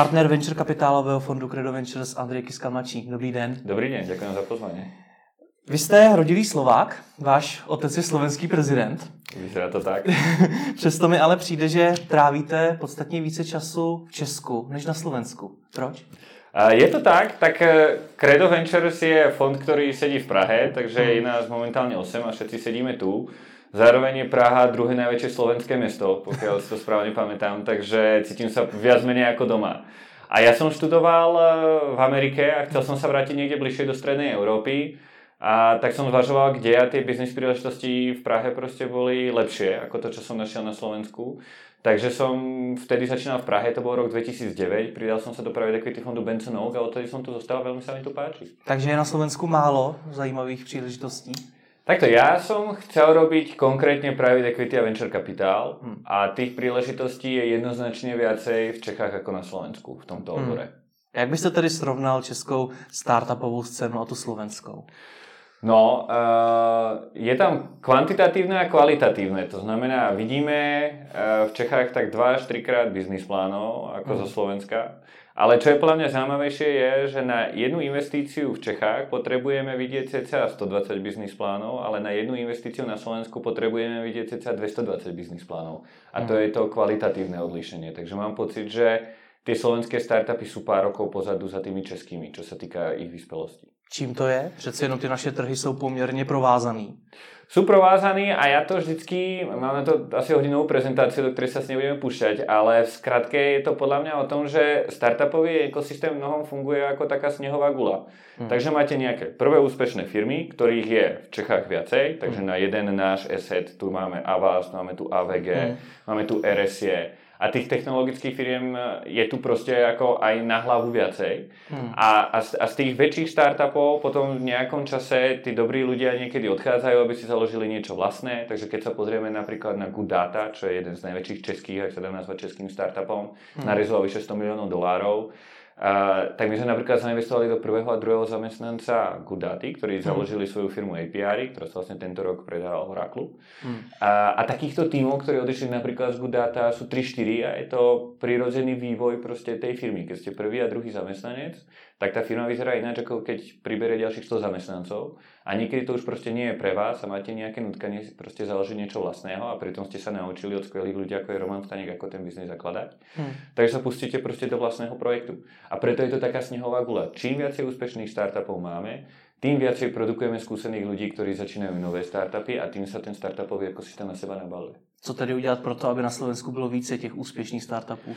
partner venture kapitálového fondu Credo Ventures Andrej kiska Dobrý den. Dobrý den, děkuji za pozvání. Vy jste rodilý Slovák, váš otec je slovenský prezident. Vyzerá to tak. Přesto mi ale přijde, že trávíte podstatně více času v Česku než na Slovensku. Proč? Je to tak, tak e, Credo Ventures je fond, ktorý sedí v Prahe, takže je nás momentálne 8 a všetci sedíme tu. Zároveň je Praha druhé najväčšie slovenské mesto, pokiaľ si to správne pamätám, takže cítim sa viac menej ako doma. A ja som študoval e, v Amerike a chcel som sa vrátiť niekde bližšie do strednej Európy. A tak som zvažoval, kde a tie biznis príležitosti v Prahe proste boli lepšie ako to, čo som našiel na Slovensku. Takže som vtedy začínal v Prahe, to bol rok 2009, pridal som sa do private equity fondu Benson Oak a odtedy som tu zostal, veľmi sa mi tu páči. Takže je na Slovensku málo zajímavých příležitostí? Takto, ja som chcel robiť konkrétne private equity a venture capital hmm. a tých príležitostí je jednoznačne viacej v Čechách ako na Slovensku v tomto hm. obore. Hmm. Jak byste tedy srovnal českou startupovou scénu a tu slovenskou? No, uh, je tam kvantitatívne a kvalitatívne. To znamená, vidíme uh, v Čechách tak 2 až 3 krát biznis plánov, ako mm. zo Slovenska. Ale čo je podľa mňa zaujímavejšie je, že na jednu investíciu v Čechách potrebujeme vidieť cca 120 biznis plánov, ale na jednu investíciu na Slovensku potrebujeme vidieť cca 220 biznis plánov. A to mm. je to kvalitatívne odlíšenie. Takže mám pocit, že tie slovenské startupy sú pár rokov pozadu za tými českými, čo sa týka ich vyspelosti. Čím to je? Přece jenom ty naše trhy jsou poměrně provázaný. Sú provázaní a ja to vždycky, máme to asi hodinovú prezentáciu, do ktorej sa s nebudeme púšťať, ale v skratke je to podľa mňa o tom, že startupový ekosystém mnohom funguje ako taká snehová gula. Hmm. Takže máte nejaké prvé úspešné firmy, ktorých je v Čechách viacej, takže hmm. na jeden náš asset tu máme Avast, máme tu AVG, hmm. máme tu RSE, a tých technologických firiem e, je tu proste ako aj na hlavu viacej. Hmm. A, a, z, a z tých väčších startupov potom v nejakom čase tí dobrí ľudia niekedy odchádzajú, aby si založili niečo vlastné. Takže keď sa pozrieme napríklad na Good Data, čo je jeden z najväčších českých, ak sa dá nazvať českým startupom, hmm. narezoval vyše 100 miliónov dolárov, a, tak my sme napríklad zainvestovali do prvého a druhého zamestnanca Gudaty, ktorí mm. založili svoju firmu API, ktorá sa vlastne tento rok predala Oracle. Mm. A, a takýchto tímov, ktorí odišli napríklad z Gudata sú 3-4 a je to prirodzený vývoj proste tej firmy. Keď ste prvý a druhý zamestnanec, tak tá firma vyzerá ináč, ako keď priberie ďalších 100 zamestnancov a niekedy to už proste nie je pre vás a máte nejaké nutkanie proste založiť niečo vlastného a pritom ste sa naučili od skvelých ľudí, ako je Roman Stanek, ako ten biznis zakladať. Hmm. Takže sa pustíte proste do vlastného projektu. A preto je to taká snehová gula. Čím viacej úspešných startupov máme, tým viacej produkujeme skúsených ľudí, ktorí začínajú nové startupy a tým sa ten startupový ekosystém na seba nabaluje. Co tedy udělat pro to, aby na Slovensku bylo více těch úspěšných startupů?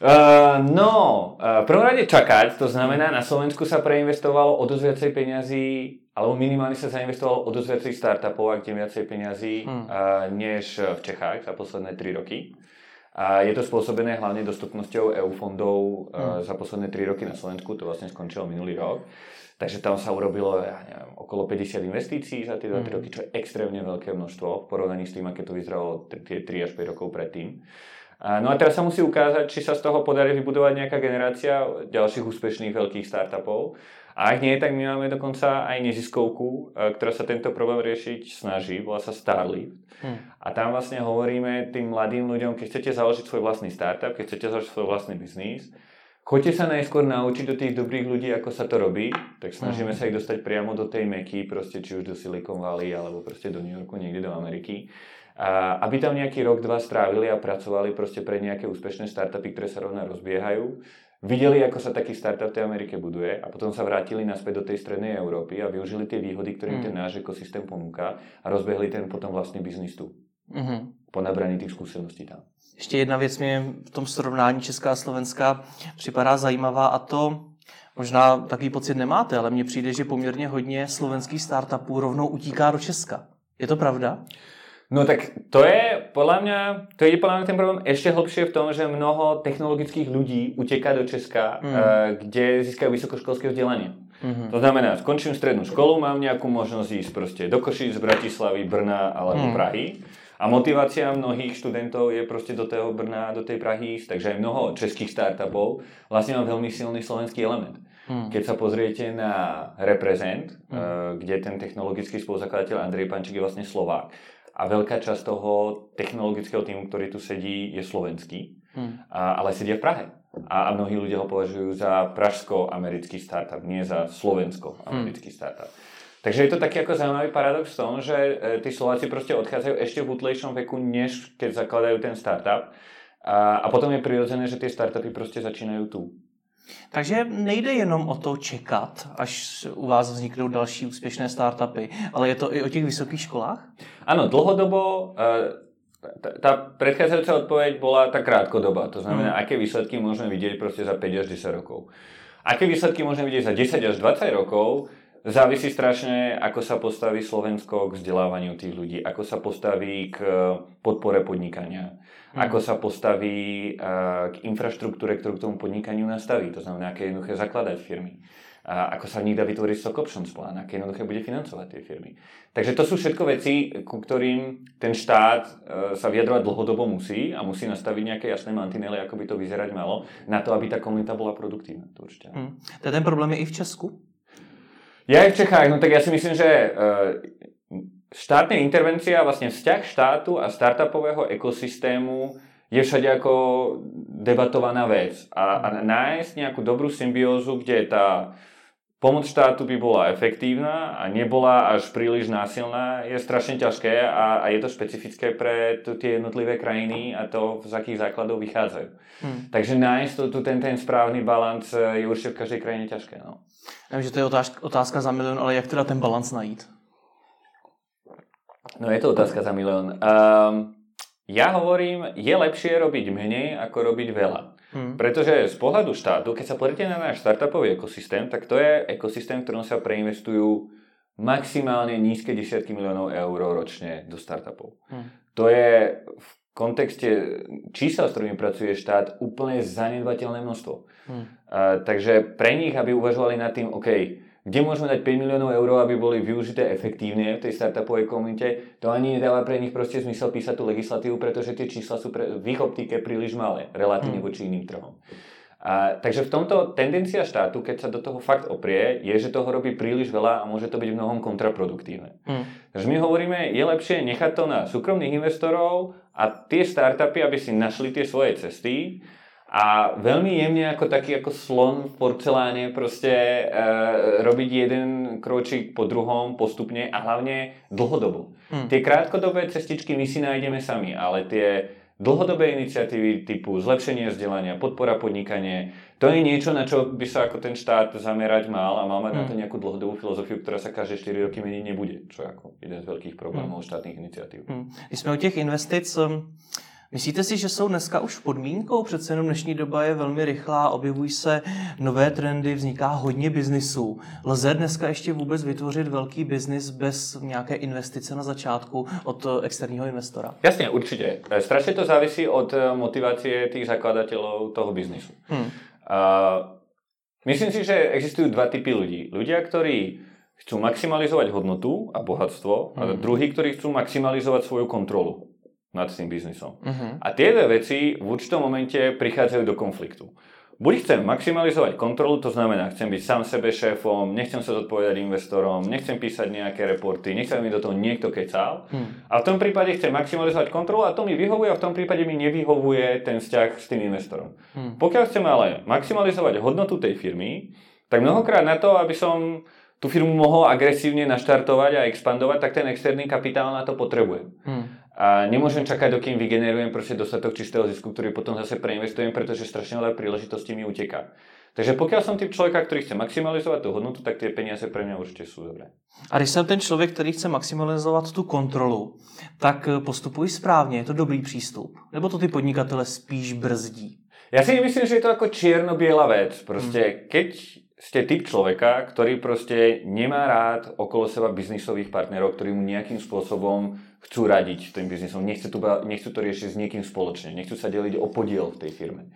Uh, no, uh, v prvom rade čakať, to znamená, na Slovensku sa preinvestovalo o dosť viacej peňazí, alebo minimálne sa zainvestovalo o dosť viacej startupov a kde viacej peňazí, hmm. uh, než v Čechách za posledné 3 roky. A je to spôsobené hlavne dostupnosťou EU fondov uh, hmm. za posledné 3 roky na Slovensku, to vlastne skončilo minulý rok. Takže tam sa urobilo ja neviem, okolo 50 investícií za tie 2 mm. roky, čo je extrémne veľké množstvo v porovnaní s tým, aké to vyzeralo tie 3 až 5 rokov predtým. No a teraz sa musí ukázať, či sa z toho podarí vybudovať nejaká generácia ďalších úspešných veľkých startupov. A ak nie, tak my máme dokonca aj neziskovku, e, ktorá sa tento problém riešiť snaží, volá sa Starlift. Hmm. A tam vlastne hovoríme tým mladým ľuďom, keď chcete založiť svoj vlastný startup, keď chcete založiť svoj vlastný biznis, choďte sa najskôr naučiť do tých dobrých ľudí, ako sa to robí, tak snažíme hmm. sa ich dostať priamo do tej meky, proste či už do Silicon Valley, alebo proste do New Yorku, niekde do Ameriky a aby tam nejaký rok, dva strávili a pracovali proste pre nejaké úspešné startupy, ktoré sa rovná rozbiehajú, videli, ako sa taký startup v tej Amerike buduje a potom sa vrátili naspäť do tej strednej Európy a využili tie výhody, ktoré im ten mm. náš ekosystém ponúka a rozbehli ten potom vlastný biznis tu. Mm-hmm. Po nabraní tých skúseností tam. Ještě jedna věc mě v tom srovnání Česká a Slovenská připadá zajímavá a to, možná takový pocit nemáte, ale mně přijde, že poměrně hodně slovenských startupů rovnou utíká do Česka. Je to pravda? No tak to je podľa mňa, to je podľa mňa ten problém ešte hlbšie v tom, že mnoho technologických ľudí uteká do Česka, mm. kde získajú vysokoškolské vzdelanie. Mm-hmm. To znamená, skončím strednú školu, mám nejakú možnosť ísť proste do Košíc, Bratislavy, Brna alebo mm. Prahy. A motivácia mnohých študentov je proste do toho Brna, do tej Prahy ísť. Takže aj mnoho českých startupov vlastne má veľmi silný slovenský element. Hmm. Keď sa pozriete na Represent, hmm. kde ten technologický spoluzakladateľ Andrej Pančík je vlastne Slovák, a veľká časť toho technologického týmu, ktorý tu sedí, je slovenský. Hmm. A, ale sedia v Prahe. A, a mnohí ľudia ho považujú za pražsko-americký startup, nie za slovensko-americký hmm. startup. Takže je to taký ako zaujímavý paradox v tom, že e, tí Slováci proste odchádzajú ešte v útlejšom veku, než keď zakladajú ten startup. A, a potom je prirodzené, že tie startupy proste začínajú tu. Takže nejde jenom o to čekat, až u vás vzniknou další úspěšné startupy, ale je to i o těch vysokých školách? Ano, dlhodobo eh, tá predchádzajúca odpoveď bola tá krátkodoba. To znamená, hmm. aké výsledky môžeme vidieť proste za 5 až 10 rokov. Aké výsledky môžeme vidieť za 10 až 20 rokov, závisí strašne, ako sa postaví Slovensko k vzdelávaniu tých ľudí, ako sa postaví k podpore podnikania hmm. ako sa postaví k infraštruktúre, ktorú k tomu podnikaniu nastaví. To znamená, aké je jednoduché zakladať firmy. Ako sa v nich dá vytvoriť stock options plán, aké jednoduché bude financovať tie firmy. Takže to sú všetko veci, ku ktorým ten štát e, sa vyjadrovať dlhodobo musí a musí nastaviť nejaké jasné mantinely, ako by to vyzerať malo, na to, aby tá komunita bola produktívna. To určite. Hmm. Ten problém je i v Česku? Ja aj v Čechách, no tak ja si myslím, že e, štátna intervencia, vlastne vzťah štátu a startupového ekosystému je všade ako debatovaná vec. A, a nájsť nejakú dobrú symbiózu, kde tá pomoc štátu by bola efektívna a nebola až príliš násilná, je strašne ťažké a, a je to špecifické pre tu, tie jednotlivé krajiny a to, z akých základov vychádzajú. Hmm. Takže nájsť tu, tu ten, ten správny balans je určite v každej krajine ťažké. No. Viem, že to je otázka, otázka za milión, ale jak teda ten balans najít? No je to otázka za milión. Um, ja hovorím, je lepšie robiť menej, ako robiť veľa. Hmm. Pretože z pohľadu štátu, keď sa pozrite na náš startupový ekosystém, tak to je ekosystém, v ktorom sa preinvestujú maximálne nízke desiatky miliónov eur ročne do startupov. Hmm. To je v kontexte čísel, s ktorými pracuje štát, úplne zanedbateľné množstvo. Hmm. Uh, takže pre nich, aby uvažovali nad tým, OK, kde môžeme dať 5 miliónov eur, aby boli využité efektívne v tej startupovej komunite, to ani nedáva pre nich proste zmysel písať tú legislatívu, pretože tie čísla sú pre, v ich optike príliš malé, relatívne hmm. voči iným trhom. A, takže v tomto tendencia štátu, keď sa do toho fakt oprie, je, že toho robí príliš veľa a môže to byť v mnohom kontraproduktívne. Hmm. Takže my hovoríme, je lepšie nechať to na súkromných investorov a tie startupy, aby si našli tie svoje cesty a veľmi jemne ako taký ako slon v porceláne proste e, robiť jeden kročík po druhom postupne a hlavne dlhodobo. Hmm. Tie krátkodobé cestičky my si nájdeme sami, ale tie dlhodobé iniciatívy typu zlepšenie vzdelania, podpora podnikanie, to je niečo, na čo by sa ako ten štát zamerať mal a mal mať hmm. na to hm. nejakú dlhodobú filozofiu, ktorá sa každé 4 roky meniť nebude, čo je ako jeden z veľkých problémov hmm. štátnych iniciatív. Hmm. Když sme o těch investic, Myslíte si, že jsou dneska už podmínkou? Přece jenom dnešní doba je velmi rychlá, objevují se nové trendy, vzniká hodně biznisů. Lze dneska ještě vůbec vytvořit velký biznis bez nějaké investice na začátku od externího investora? Jasně, určitě. Strašně to závisí od motivace těch zakladatelů toho biznisu. Hmm. Uh, myslím si, že existujú dva typy ľudí. Ľudia, ktorí chcú maximalizovať hodnotu a bohatstvo hmm. a druhí, ktorí chcú maximalizovať svoju kontrolu nad tým biznisom. Uh-huh. A tie dve veci v určitom momente prichádzajú do konfliktu. Buď chcem maximalizovať kontrolu, to znamená, chcem byť sám sebe šéfom, nechcem sa zodpovedať investorom, nechcem písať nejaké reporty, nechcem mi do toho niekto kecal. Hmm. A v tom prípade chcem maximalizovať kontrolu a to mi vyhovuje a v tom prípade mi nevyhovuje ten vzťah s tým investorom. Hmm. Pokiaľ chcem ale maximalizovať hodnotu tej firmy, tak mnohokrát na to, aby som tú firmu mohol agresívne naštartovať a expandovať, tak ten externý kapitál na to potrebujem. Hmm. A nemôžem čakať, dokým vygenerujem proste dostatok čistého zisku, ktorý potom zase preinvestujem, pretože strašne veľa príležitostí mi uteká. Takže pokiaľ som typ človeka, ktorý chce maximalizovať tú hodnotu, tak tie peniaze pre mňa určite sú dobré. A když jsem ten člověk, který chce maximalizovat tu kontrolu, tak eh, postupuj správně, je to dobrý přístup? Nebo to ty podnikatele spíš brzdí? Ja si myslím, že je to ako čierno-biela vec. Proste, hmm. keď ste typ človeka, ktorý proste nemá rád okolo seba biznisových partnerov, ktorí mu nejakým spôsobom chcú radiť tým biznisom, nechcú to, nechcú to riešiť s niekým spoločne, nechcú sa deliť o podiel v tej firme.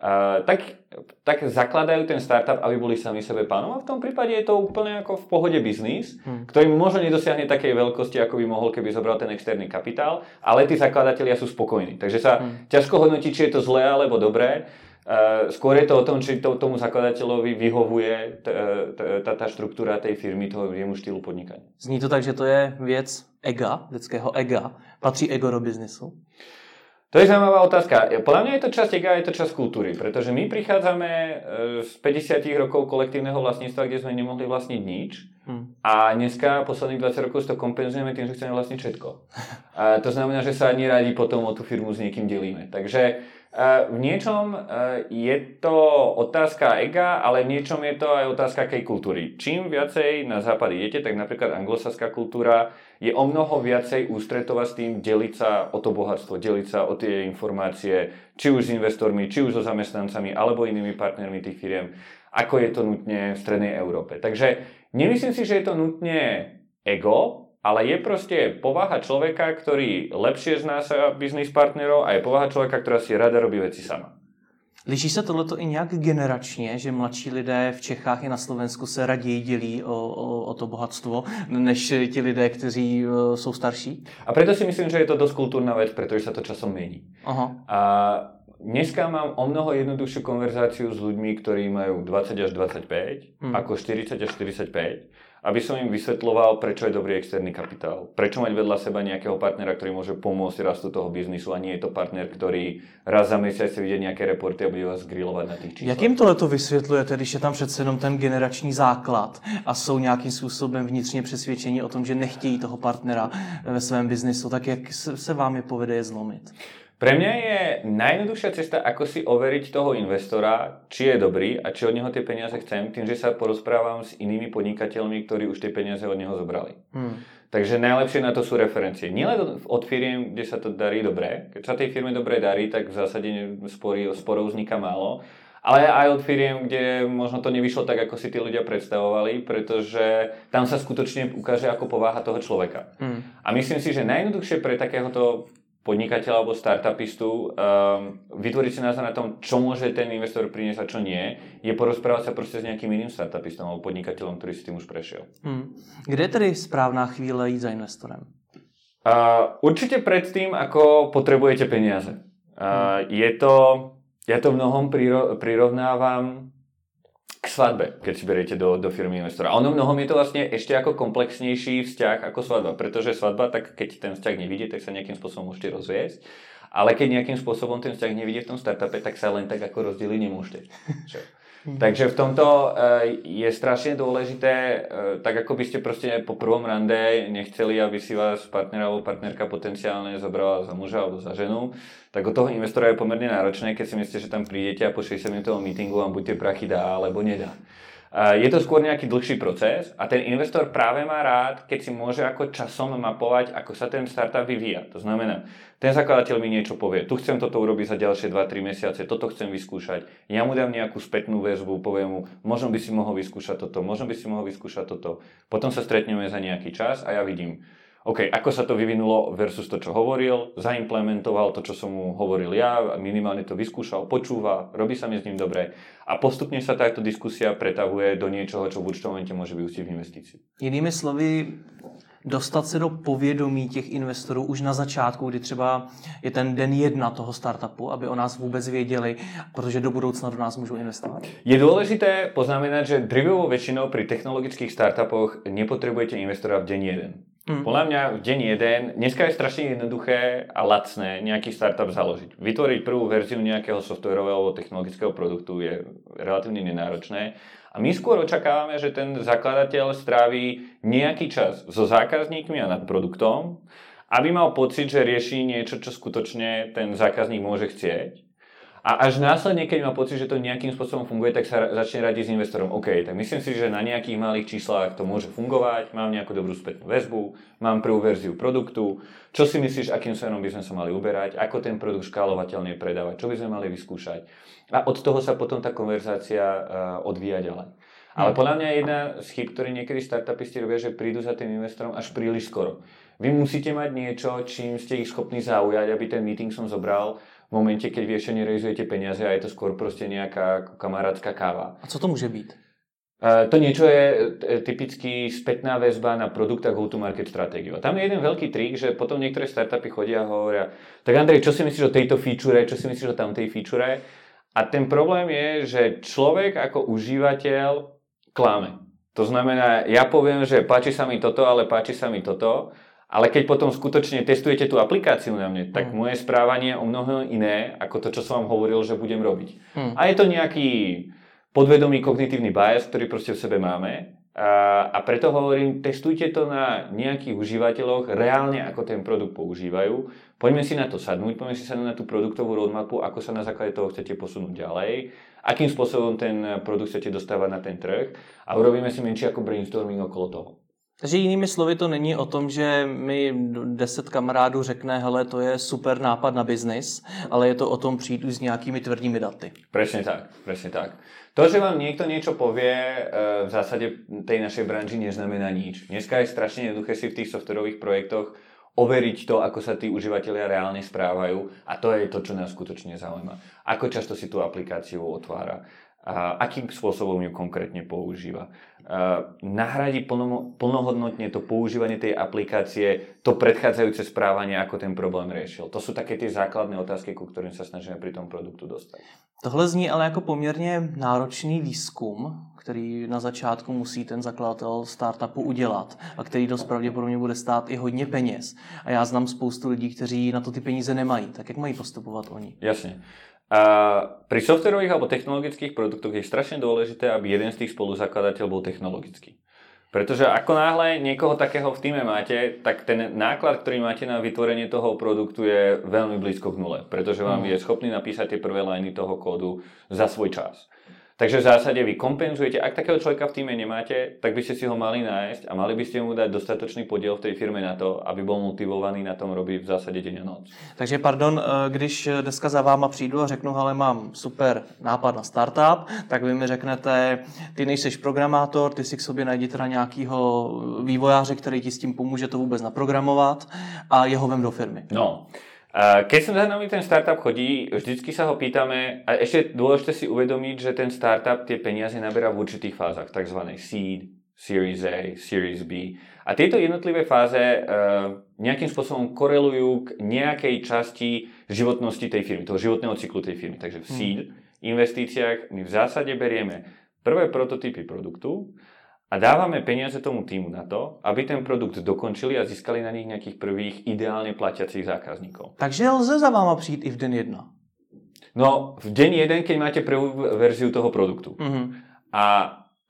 Uh, tak, tak zakladajú ten startup, aby boli sami sebe pánom a v tom prípade je to úplne ako v pohode biznis, hmm. ktorý možno nedosiahne takej veľkosti, ako by mohol, keby zobral ten externý kapitál, ale tí zakladatelia sú spokojní. Takže sa hmm. ťažko hodnotí, či je to zlé alebo dobré. Uh, skôr je to o tom, či to, tomu zakladateľovi vyhovuje tá, tá štruktúra tej firmy, toho jemu štýlu podnikania. Zní to tak, že to je věc ega, lidského ega. Patří ego do biznisu? To je zaujímavá otázka. Podľa mňa je to časť ega, je to časť kultúry, pretože my prichádzame z 50 rokov kolektívneho vlastníctva, kde sme nemohli vlastniť nič hmm. a dneska posledných 20 rokov to kompenzujeme tým, že chceme vlastniť všetko. A to znamená, že sa ani radi potom o tú firmu s niekým delíme. Takže v niečom je to otázka ega, ale v niečom je to aj otázka akej kultúry. Čím viacej na západ idete, tak napríklad anglosaská kultúra je o mnoho viacej ústretová s tým deliť sa o to bohatstvo, deliť sa o tie informácie, či už s investormi, či už so zamestnancami, alebo inými partnermi tých firiem, ako je to nutne v Strednej Európe. Takže nemyslím si, že je to nutne ego, ale je proste povaha človeka, ktorý lepšie zná sa biznis partnerov a je povaha človeka, ktorá si rada robí veci sama. Liší se tohleto i nějak generačně, že mladší lidé v Čechách i na Slovensku se raději dělí o, o, o to bohatstvo, než ti lidé, kteří uh, jsou starší? A preto si myslím, že je to dosť kultúrna vec, pretože sa to časom mení. Aha. A dneska mám o mnoho jednoduchšiu konverzáciu s ľuďmi, ktorí majú 20 až 25, hmm. ako 40 až 45 aby som im vysvetloval, prečo je dobrý externý kapitál. Prečo mať vedľa seba nejakého partnera, ktorý môže pomôcť rastu toho biznisu a nie je to partner, ktorý raz za mesiac si vidie nejaké reporty a bude vás grilovať na tých číslach. Jak jim tohle to vysvětlujete, když je tam přece jenom ten generační základ a jsou nějakým způsobem vnitřně přesvědčení o tom, že nechtějí toho partnera ve svém biznisu, tak jak se vám je povede je zlomit? Pre mňa je najjednoduchšia cesta, ako si overiť toho investora, či je dobrý a či od neho tie peniaze chcem, tým, že sa porozprávam s inými podnikateľmi, ktorí už tie peniaze od neho zobrali. Hmm. Takže najlepšie na to sú referencie. Nielen od firiem, kde sa to darí dobre. Keď sa tej firme dobre darí, tak v zásade spory, sporov vzniká málo. Ale aj od firiem, kde možno to nevyšlo tak, ako si tí ľudia predstavovali, pretože tam sa skutočne ukáže ako pováha toho človeka. Hmm. A myslím si, že najjednoduchšie pre takéhoto podnikateľa alebo startupistu um, vytvoriť si názor na tom, čo môže ten investor priniesť a čo nie, je porozprávať sa proste s nejakým iným startupistom alebo podnikateľom, ktorý si tým už prešiel. Hmm. Kde je tedy správna chvíľa ísť za investorem? Uh, určite predtým, ako potrebujete peniaze. Uh, hmm. Je to, ja to v mnohom priro, prirovnávam k svadbe, keď si beriete do, do firmy investora. Ono mnohom je to vlastne ešte ako komplexnejší vzťah ako svadba, pretože svadba, tak keď ten vzťah nevidie, tak sa nejakým spôsobom môžete rozviesť. Ale keď nejakým spôsobom ten vzťah nevidie v tom startupe, tak sa len tak ako rozdeliť nemôžete. Mhm. Takže v tomto eh, je strašne dôležité, eh, tak ako by ste proste po prvom rande nechceli, aby si vás partner alebo partnerka potenciálne zobrala za muža alebo za ženu, tak od toho investora je pomerne náročné, keď si myslíte, že tam prídete a po 60 minútovom meetingu vám buď tie prachy dá alebo nedá. Je to skôr nejaký dlhší proces a ten investor práve má rád, keď si môže ako časom mapovať, ako sa ten startup vyvíja. To znamená, ten zakladateľ mi niečo povie, tu chcem toto urobiť za ďalšie 2-3 mesiace, toto chcem vyskúšať. Ja mu dám nejakú spätnú väzbu, poviem mu, možno by si mohol vyskúšať toto, možno by si mohol vyskúšať toto. Potom sa stretneme za nejaký čas a ja vidím, OK, ako sa to vyvinulo versus to, čo hovoril, zaimplementoval to, čo som mu hovoril ja, minimálne to vyskúšal, počúva, robí sa mi s ním dobre a postupne sa táto diskusia pretavuje do niečoho, čo v určitom momente môže vyústiť v investíciu. Jinými slovy, dostat se do povědomí těch investorů už na začátku, kdy třeba je ten den jedna toho startupu, aby o nás vůbec věděli, protože do budoucna do nás můžou investovat? Je důležité poznamenat, že drivovou väčšinou pri technologických startupoch nepotrebujete investora v deň jeden. Mm. Podľa mňa deň jeden, dneska je strašne jednoduché a lacné nejaký startup založiť. Vytvoriť prvú verziu nejakého softwarového alebo technologického produktu je relatívne nenáročné. A my skôr očakávame, že ten zakladateľ stráví nejaký čas so zákazníkmi a nad produktom, aby mal pocit, že rieši niečo, čo skutočne ten zákazník môže chcieť a až následne, keď má pocit, že to nejakým spôsobom funguje, tak sa začne radiť s investorom. OK, tak myslím si, že na nejakých malých číslach to môže fungovať, mám nejakú dobrú spätnú väzbu, mám prvú verziu produktu. Čo si myslíš, akým smerom by sme sa mali uberať, ako ten produkt škálovateľne predávať, čo by sme mali vyskúšať. A od toho sa potom tá konverzácia uh, odvíja ďalej. Ale podľa mňa jedna z chyb, ktoré niekedy startupisti robia, že prídu za tým investorom až príliš skoro. Vy musíte mať niečo, čím ste ich schopní zaujať, aby ten meeting som zobral v momente, keď vy ešte nerealizujete peniaze a je to skôr proste nejaká kamarátska káva. A co to môže byť? To niečo je e, typicky spätná väzba na produkt a go-to-market stratégiu. A tam je jeden veľký trik, že potom niektoré startupy chodia a hovoria, tak Andrej, čo si myslíš o tejto feature, čo si myslíš o tamtej feature? A ten problém je, že človek ako užívateľ klame. To znamená, ja poviem, že páči sa mi toto, ale páči sa mi toto Ale keď potom skutočne testujete tú aplikáciu na mne, tak Mm. moje správanie je o mnoho iné, ako to, čo som vám hovoril, že budem robiť. Hmm. A je to nejaký podvedomý kognitívny bias, ktorý proste v sebe máme. A, a preto hovorím, testujte to na nejakých užívateľoch reálne, ako ten produkt používajú. Poďme si na to sadnúť, poďme si sadnúť na tú produktovú roadmapu, ako sa na základe toho chcete posunúť ďalej, akým spôsobom ten produkt chcete dostávať na ten trh a urobíme si menší ako brainstorming okolo toho. Takže jinými slovy to není o tom, že mi deset kamarádů řekne, hele, to je super nápad na biznis, ale je to o tom přijít s nějakými tvrdými daty. Presne tak, presne tak. To, že vám niekto niečo povie, e, v zásade tej našej branži neznamená nič. Dneska je strašne jednoduché si v tých softwarových projektoch overiť to, ako sa tí užívateľia reálne správajú a to je to, čo nás skutočne zaujíma. Ako často si tú aplikáciu otvára, a akým spôsobom ju konkrétne používa. A nahradí plno, plnohodnotne to používanie tej aplikácie to predchádzajúce správanie, ako ten problém riešil. To sú také tie základné otázky, ku ktorým sa snažíme pri tom produktu dostať. Tohle zní ale jako poměrně náročný výzkum, který na začátku musí ten zakladatel startupu udělat a který dost pravděpodobně bude stát i hodně peněz. A já znám spoustu lidí, kteří na to ty peníze nemají. Tak jak mají postupovat oni? Jasne. A pri softwarových alebo technologických produktoch je strašne dôležité, aby jeden z tých spoluzakladateľ bol technologický. Pretože ako náhle niekoho takého v týme máte, tak ten náklad, ktorý máte na vytvorenie toho produktu je veľmi blízko k nule. Pretože vám je schopný napísať tie prvé liney toho kódu za svoj čas. Takže v zásade vy kompenzujete, ak takého človeka v týme nemáte, tak by ste si ho mali nájsť a mali by ste mu dať dostatočný podiel v tej firme na to, aby bol motivovaný na tom robiť v zásade deň a noc. Takže pardon, eh, když dneska za váma přijdu a řeknu, ale mám super nápad na startup, tak vy mi řeknete, ty nejseš programátor, ty si k sobě najdi teda nějakýho vývojáře, který ti s tím pomůže to vůbec naprogramovat a jeho vem do firmy. No, keď sem za nami ten startup chodí, vždycky sa ho pýtame, a ešte dôležité si uvedomiť, že ten startup tie peniaze naberá v určitých fázach, tzv. seed, Series A, Series B. A tieto jednotlivé fáze uh, nejakým spôsobom korelujú k nejakej časti životnosti tej firmy, toho životného cyklu tej firmy. Takže v seed investíciách my v zásade berieme prvé prototypy produktu, a dávame peniaze tomu týmu na to, aby ten produkt dokončili a získali na nich nejakých prvých ideálne platiacich zákazníkov. Takže lze za váma přijít i v den jedna. No, v deň jeden, keď máte prvú verziu toho produktu. Mhm. A,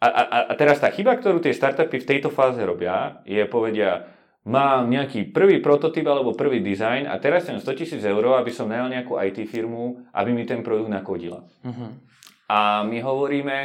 a, a, a teraz tá chyba, ktorú tie startupy v tejto fáze robia, je povedia, mám nejaký prvý prototyp alebo prvý dizajn a teraz chcem 100 tisíc eur, aby som najal nejakú IT firmu, aby mi ten produkt nakodila. Mhm. A my hovoríme,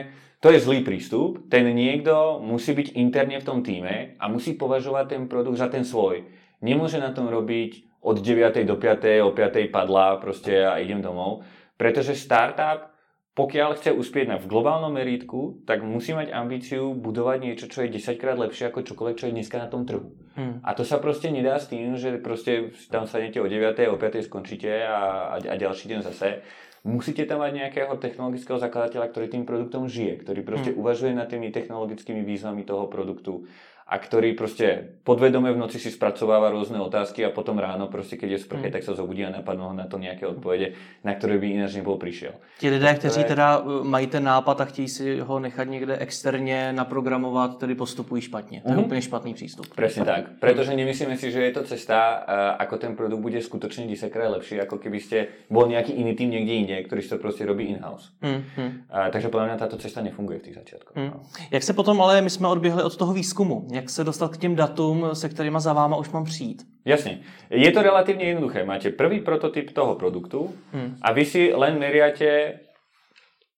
to je zlý prístup, ten niekto musí byť interne v tom týme a musí považovať ten produkt za ten svoj. Nemôže na tom robiť od 9. do 5. o 5. padla proste a idem domov, pretože startup, pokiaľ chce uspieť na v globálnom meritku, tak musí mať ambíciu budovať niečo, čo je 10 krát lepšie ako čokoľvek, čo je dneska na tom trhu. Hmm. A to sa proste nedá s tým, že proste tam sadnete o 9. o 5. skončíte a, a, a ďalší deň zase musíte tam mať nejakého technologického zakladateľa, ktorý tým produktom žije, ktorý proste Hmm. uvažuje nad tými technologickými výzvami toho produktu a ktorý proste podvedome v noci si spracováva rôzne otázky a potom ráno proste, keď je sprche, Hmm. tak sa zobudí a napadnú ho na to nejaké odpovede, na ktoré by ináč nebol prišiel. Ti lidé, kteří je- teda uh, mají ten nápad a chtějí si ho nechat někde externě naprogramovat, tedy postupují špatně. To je Mhm. úplně špatný přístup. Presne tak. Pretože nemyslíme si, že je to cesta, a ako ten produkt bude skutočne 10 krát lepší, ako keby ste bol nejaký iný tým niekde inde, ktorý to proste robí in-house. Hmm. Hmm. Takže podľa mňa táto cesta nefunguje v tých začiatkoch. Hmm. no. Jak se potom, ale my jsme odběhli od toho výzkumu, jak se dostat k těm datům, se kterými za váma už mám přijít? Jasne. Je to relatívne jednoduché. Máte prvý prototyp toho produktu Hmm. a vy si len meriate,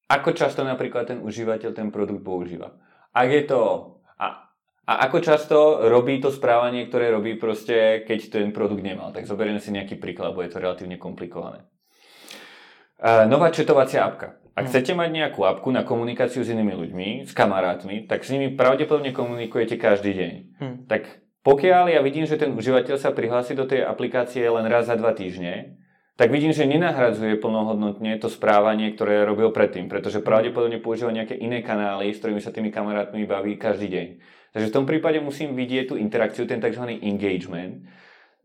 ako často napríklad ten užívateľ ten produkt používa. Ak je to... A, a ako často robí to správanie, ktoré robí proste, keď ten produkt nemal. Tak zoberieme si nejaký príklad, lebo je to relatívne komplikované. Uh, nová četovacia apka. Ak Hmm. chcete mať nejakú apku na komunikáciu s inými ľuďmi, s kamarátmi, tak s nimi pravdepodobne komunikujete každý deň. Hmm. Tak pokiaľ ja vidím, že ten užívateľ sa prihlási do tej aplikácie len raz za dva týždne, tak vidím, že nenahradzuje plnohodnotne to správanie, ktoré robil predtým, pretože pravdepodobne používa nejaké iné kanály, s ktorými sa tými kamarátmi baví každý deň. Takže v tom prípade musím vidieť tú interakciu, ten tzv. engagement.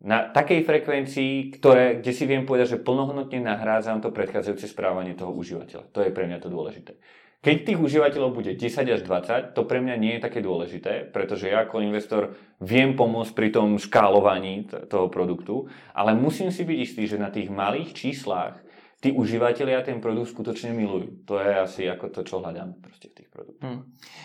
Na takej frekvencii, ktoré, kde si viem povedať, že plnohodnotne nahrádzam to predchádzajúce správanie toho užívateľa. To je pre mňa to dôležité. Keď tých užívateľov bude 10 až 20, to pre mňa nie je také dôležité, pretože ja ako investor viem pomôcť pri tom škálovaní toho produktu, ale musím si byť istý, že na tých malých číslach tí užívateľia ten produkt skutočne milujú. To je asi ako to, čo hľadáme proste v tých produktoch. Hmm.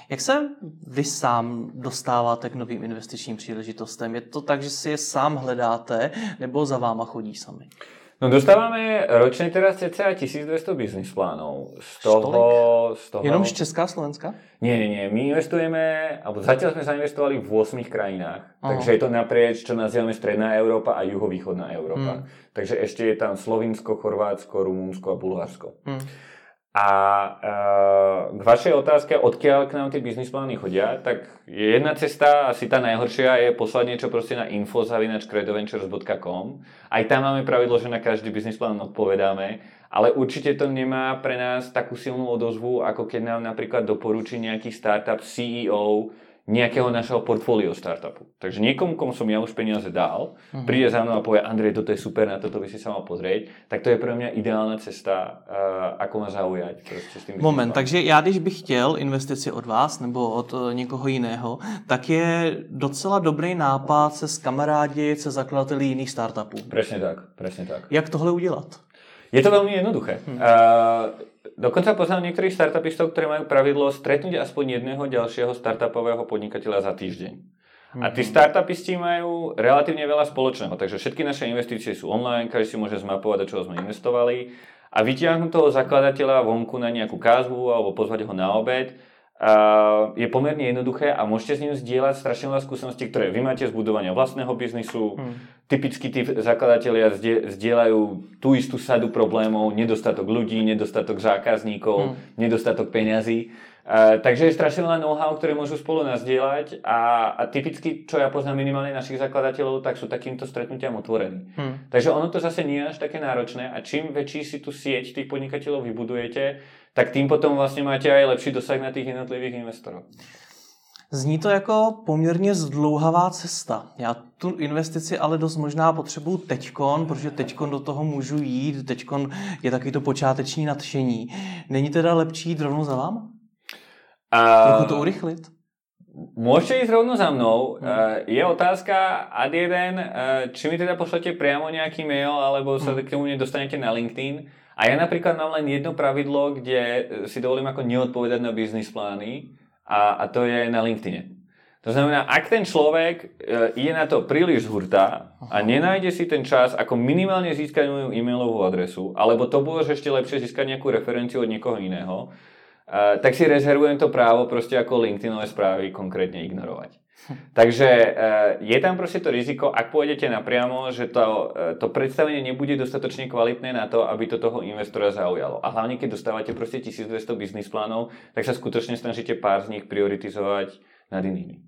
Jak se vy sám dostáváte k novým investičním příležitostem? Je to tak, že si je sám hledáte, nebo za váma chodí sami? No dostávame ročne teraz cca 1200 biznis plánov. Z toho, z toho... Jenom z Česká a Slovenska? Nie, nie, nie. My investujeme, alebo zatiaľ sme zainvestovali v 8 krajinách. Aha. Takže je to naprieč, čo nazývame Stredná Európa a Juhovýchodná Európa. Hmm. Takže ešte je tam Slovinsko, Chorvátsko, Rumunsko a Bulharsko. Hmm. A uh, k vašej otázke, odkiaľ k nám tie biznis plány chodia, tak jedna cesta, asi tá najhoršia, je poslať niečo proste na info.creatoventures.com. Aj tam máme pravidlo, že na každý biznis plán odpovedáme, ale určite to nemá pre nás takú silnú odozvu, ako keď nám napríklad doporučí nejaký startup CEO, nejakého našeho portfólio startupu. Takže niekomu, komu som ja už peniaze dal, uh-huh. príde za mnou a povie, Andrej, toto je super, na toto by si sa mal pozrieť, tak to je pro mňa ideálna cesta, uh, ako ma zaujať. S tým Moment, takže já, když bych chtěl investici od vás nebo od uh, někoho jiného, tak je docela dobrý nápad se skamarádit se zakladateli jiných startupů. Presne tak, presne tak. Jak tohle udělat? Je to veľmi jednoduché. Hmm. Uh, Dokonca poznám niektorých startupistov, ktorí majú pravidlo stretnúť aspoň jedného ďalšieho startupového podnikateľa za týždeň. A tí mhm. startupisti majú relatívne veľa spoločného, takže všetky naše investície sú online, každý si môže zmapovať, do čoho sme investovali a vytiahnuť toho zakladateľa vonku na nejakú kázvu alebo pozvať ho na obed je pomerne jednoduché a môžete s ním zdieľať strašne veľa skúseností, ktoré vy máte z budovania vlastného biznisu. Hmm. Typicky tí zakladatelia zdieľajú tú istú sadu problémov, nedostatok ľudí, nedostatok zákazníkov, hmm. nedostatok peňazí. Uh, takže je strašne veľa know-how, ktoré môžu spolu nazdieľať a, a typicky, čo ja poznám minimálne našich zakladateľov, tak sú takýmto stretnutiam otvorení. Hmm. Takže ono to zase nie je až také náročné a čím väčší si tu sieť tých podnikateľov vybudujete, tak tým potom vlastně máte aj lepší dosah na těch jednotlivých investorů. Zní to jako poměrně zdlouhavá cesta. Já tu investici ale dost možná potřebuju teďkon, protože teďkon do toho můžu jít, teďkon je taky to počáteční nadšení. Není teda lepší jít rovnou za vám? Uh, Trochu to urychlit? Môžete ísť rovno za mnou. Uh, je otázka ad jeden, uh, či mi teda pošlete priamo nejaký mail, alebo sa hmm. k tomu nedostanete na LinkedIn. A ja napríklad mám len jedno pravidlo, kde e, si dovolím ako neodpovedať na biznis plány a, a to je na LinkedIne. To znamená, ak ten človek je na to príliš zhurtá a nenájde si ten čas, ako minimálne získať moju e-mailovú adresu, alebo to bolo, ešte lepšie získať nejakú referenciu od niekoho iného, e, tak si rezervujem to právo proste ako LinkedInové správy konkrétne ignorovať. Takže eh, je tam proste to riziko, ak pôjdete napriamo, že to, eh, to predstavenie nebude dostatočne kvalitné na to, aby to toho investora zaujalo. A hlavne, keď dostávate proste 1200 biznis plánov, tak sa skutočne snažíte pár z nich prioritizovať nad inými.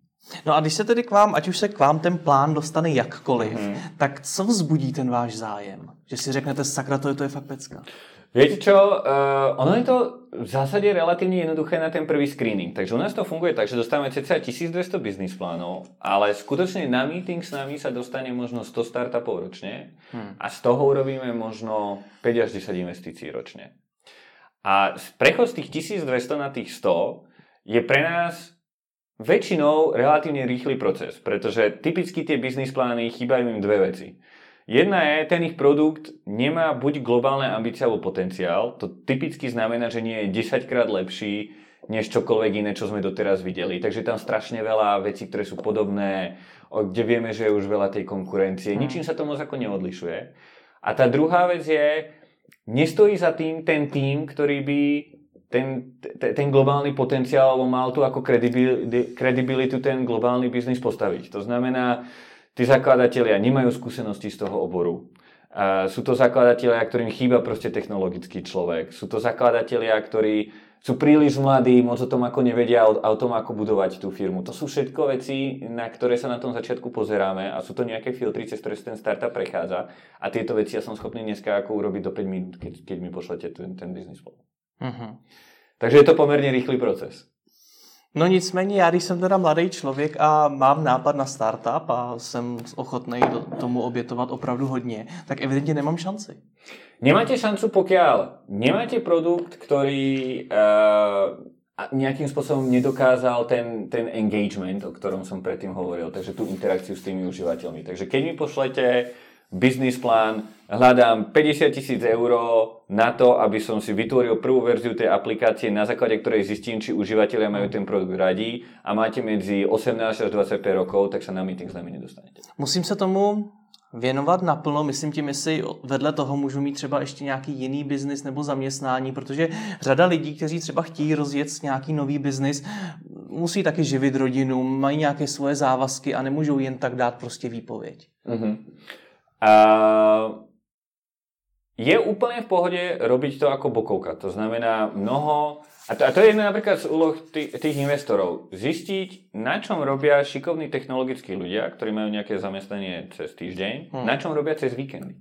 No a když se tedy k vám, ať už se k vám ten plán dostane jakkoliv, mm. tak co vzbudí ten váš zájem? Že si řeknete, sakra, to je, to je fakt pecka. Viete čo, uh, ono je to v zásade relatívne jednoduché na ten prvý screening. Takže u nás to funguje tak, že dostávame cca 1200 biznis plánov, ale skutočne na meeting s nami sa dostane možno 100 startupov ročne hmm. a z toho urobíme možno 5 až 10 investícií ročne. A prechod z tých 1200 na tých 100 je pre nás väčšinou relatívne rýchly proces, pretože typicky tie biznis plány chýbajú im dve veci. Jedna je, ten ich produkt nemá buď globálne ambície alebo potenciál. To typicky znamená, že nie je 10 krát lepší než čokoľvek iné, čo sme doteraz videli. Takže tam strašne veľa vecí, ktoré sú podobné, kde vieme, že je už veľa tej konkurencie. Hmm. Ničím sa to moc ako neodlišuje. A tá druhá vec je, nestojí za tým ten tým, ktorý by ten, ten globálny potenciál mal tu ako kredibilitu ten globálny biznis postaviť. To znamená, tí zakladatelia nemajú skúsenosti z toho oboru. Sú to zakladatelia, ktorým chýba proste technologický človek. Sú to zakladatelia, ktorí sú príliš mladí, moc o tom ako nevedia o, o tom, ako budovať tú firmu. To sú všetko veci, na ktoré sa na tom začiatku pozeráme a sú to nejaké filtry, cez ktoré ten startup prechádza a tieto veci ja som schopný dneska ako urobiť do 5 minút, keď, keď mi pošlete ten, ten business plan. Uh-huh. Takže je to pomerne rýchly proces. No nicméně já, když jsem teda mladý člověk a mám nápad na startup a jsem ochotný tomu obětovat opravdu hodně, tak evidentně nemám šanci. Nemáte šancu, pokiaľ nemáte produkt, ktorý uh, nejakým spôsobom nedokázal ten, ten engagement, o ktorom som predtým hovoril, takže tú interakciu s tými užívateľmi. Takže keď mi pošlete business plán, hľadám 50 tisíc eur na to, aby som si vytvoril prvú verziu tej aplikácie, na základe ktorej zistím, či užívateľia majú ten produkt radí a máte medzi 18 až 25 rokov, tak sa na meeting s nami nedostanete. Musím sa tomu věnovat naplno, myslím tím, jestli vedle toho můžu mít třeba ještě nějaký jiný biznis nebo zaměstnání, protože řada lidí, kteří třeba chtějí rozjet nějaký nový biznis, musí taky živit rodinu, mají nějaké svoje závazky a nemůžou jen tak dát prostě výpověď. Uh-huh. Je úplne v pohode robiť to ako bokovka. To znamená mnoho... A to, a to je jedna napríklad z úloh tých, tých investorov. Zistiť, na čom robia šikovní technologickí ľudia, ktorí majú nejaké zamestnanie cez týždeň, hmm. na čom robia cez víkendy.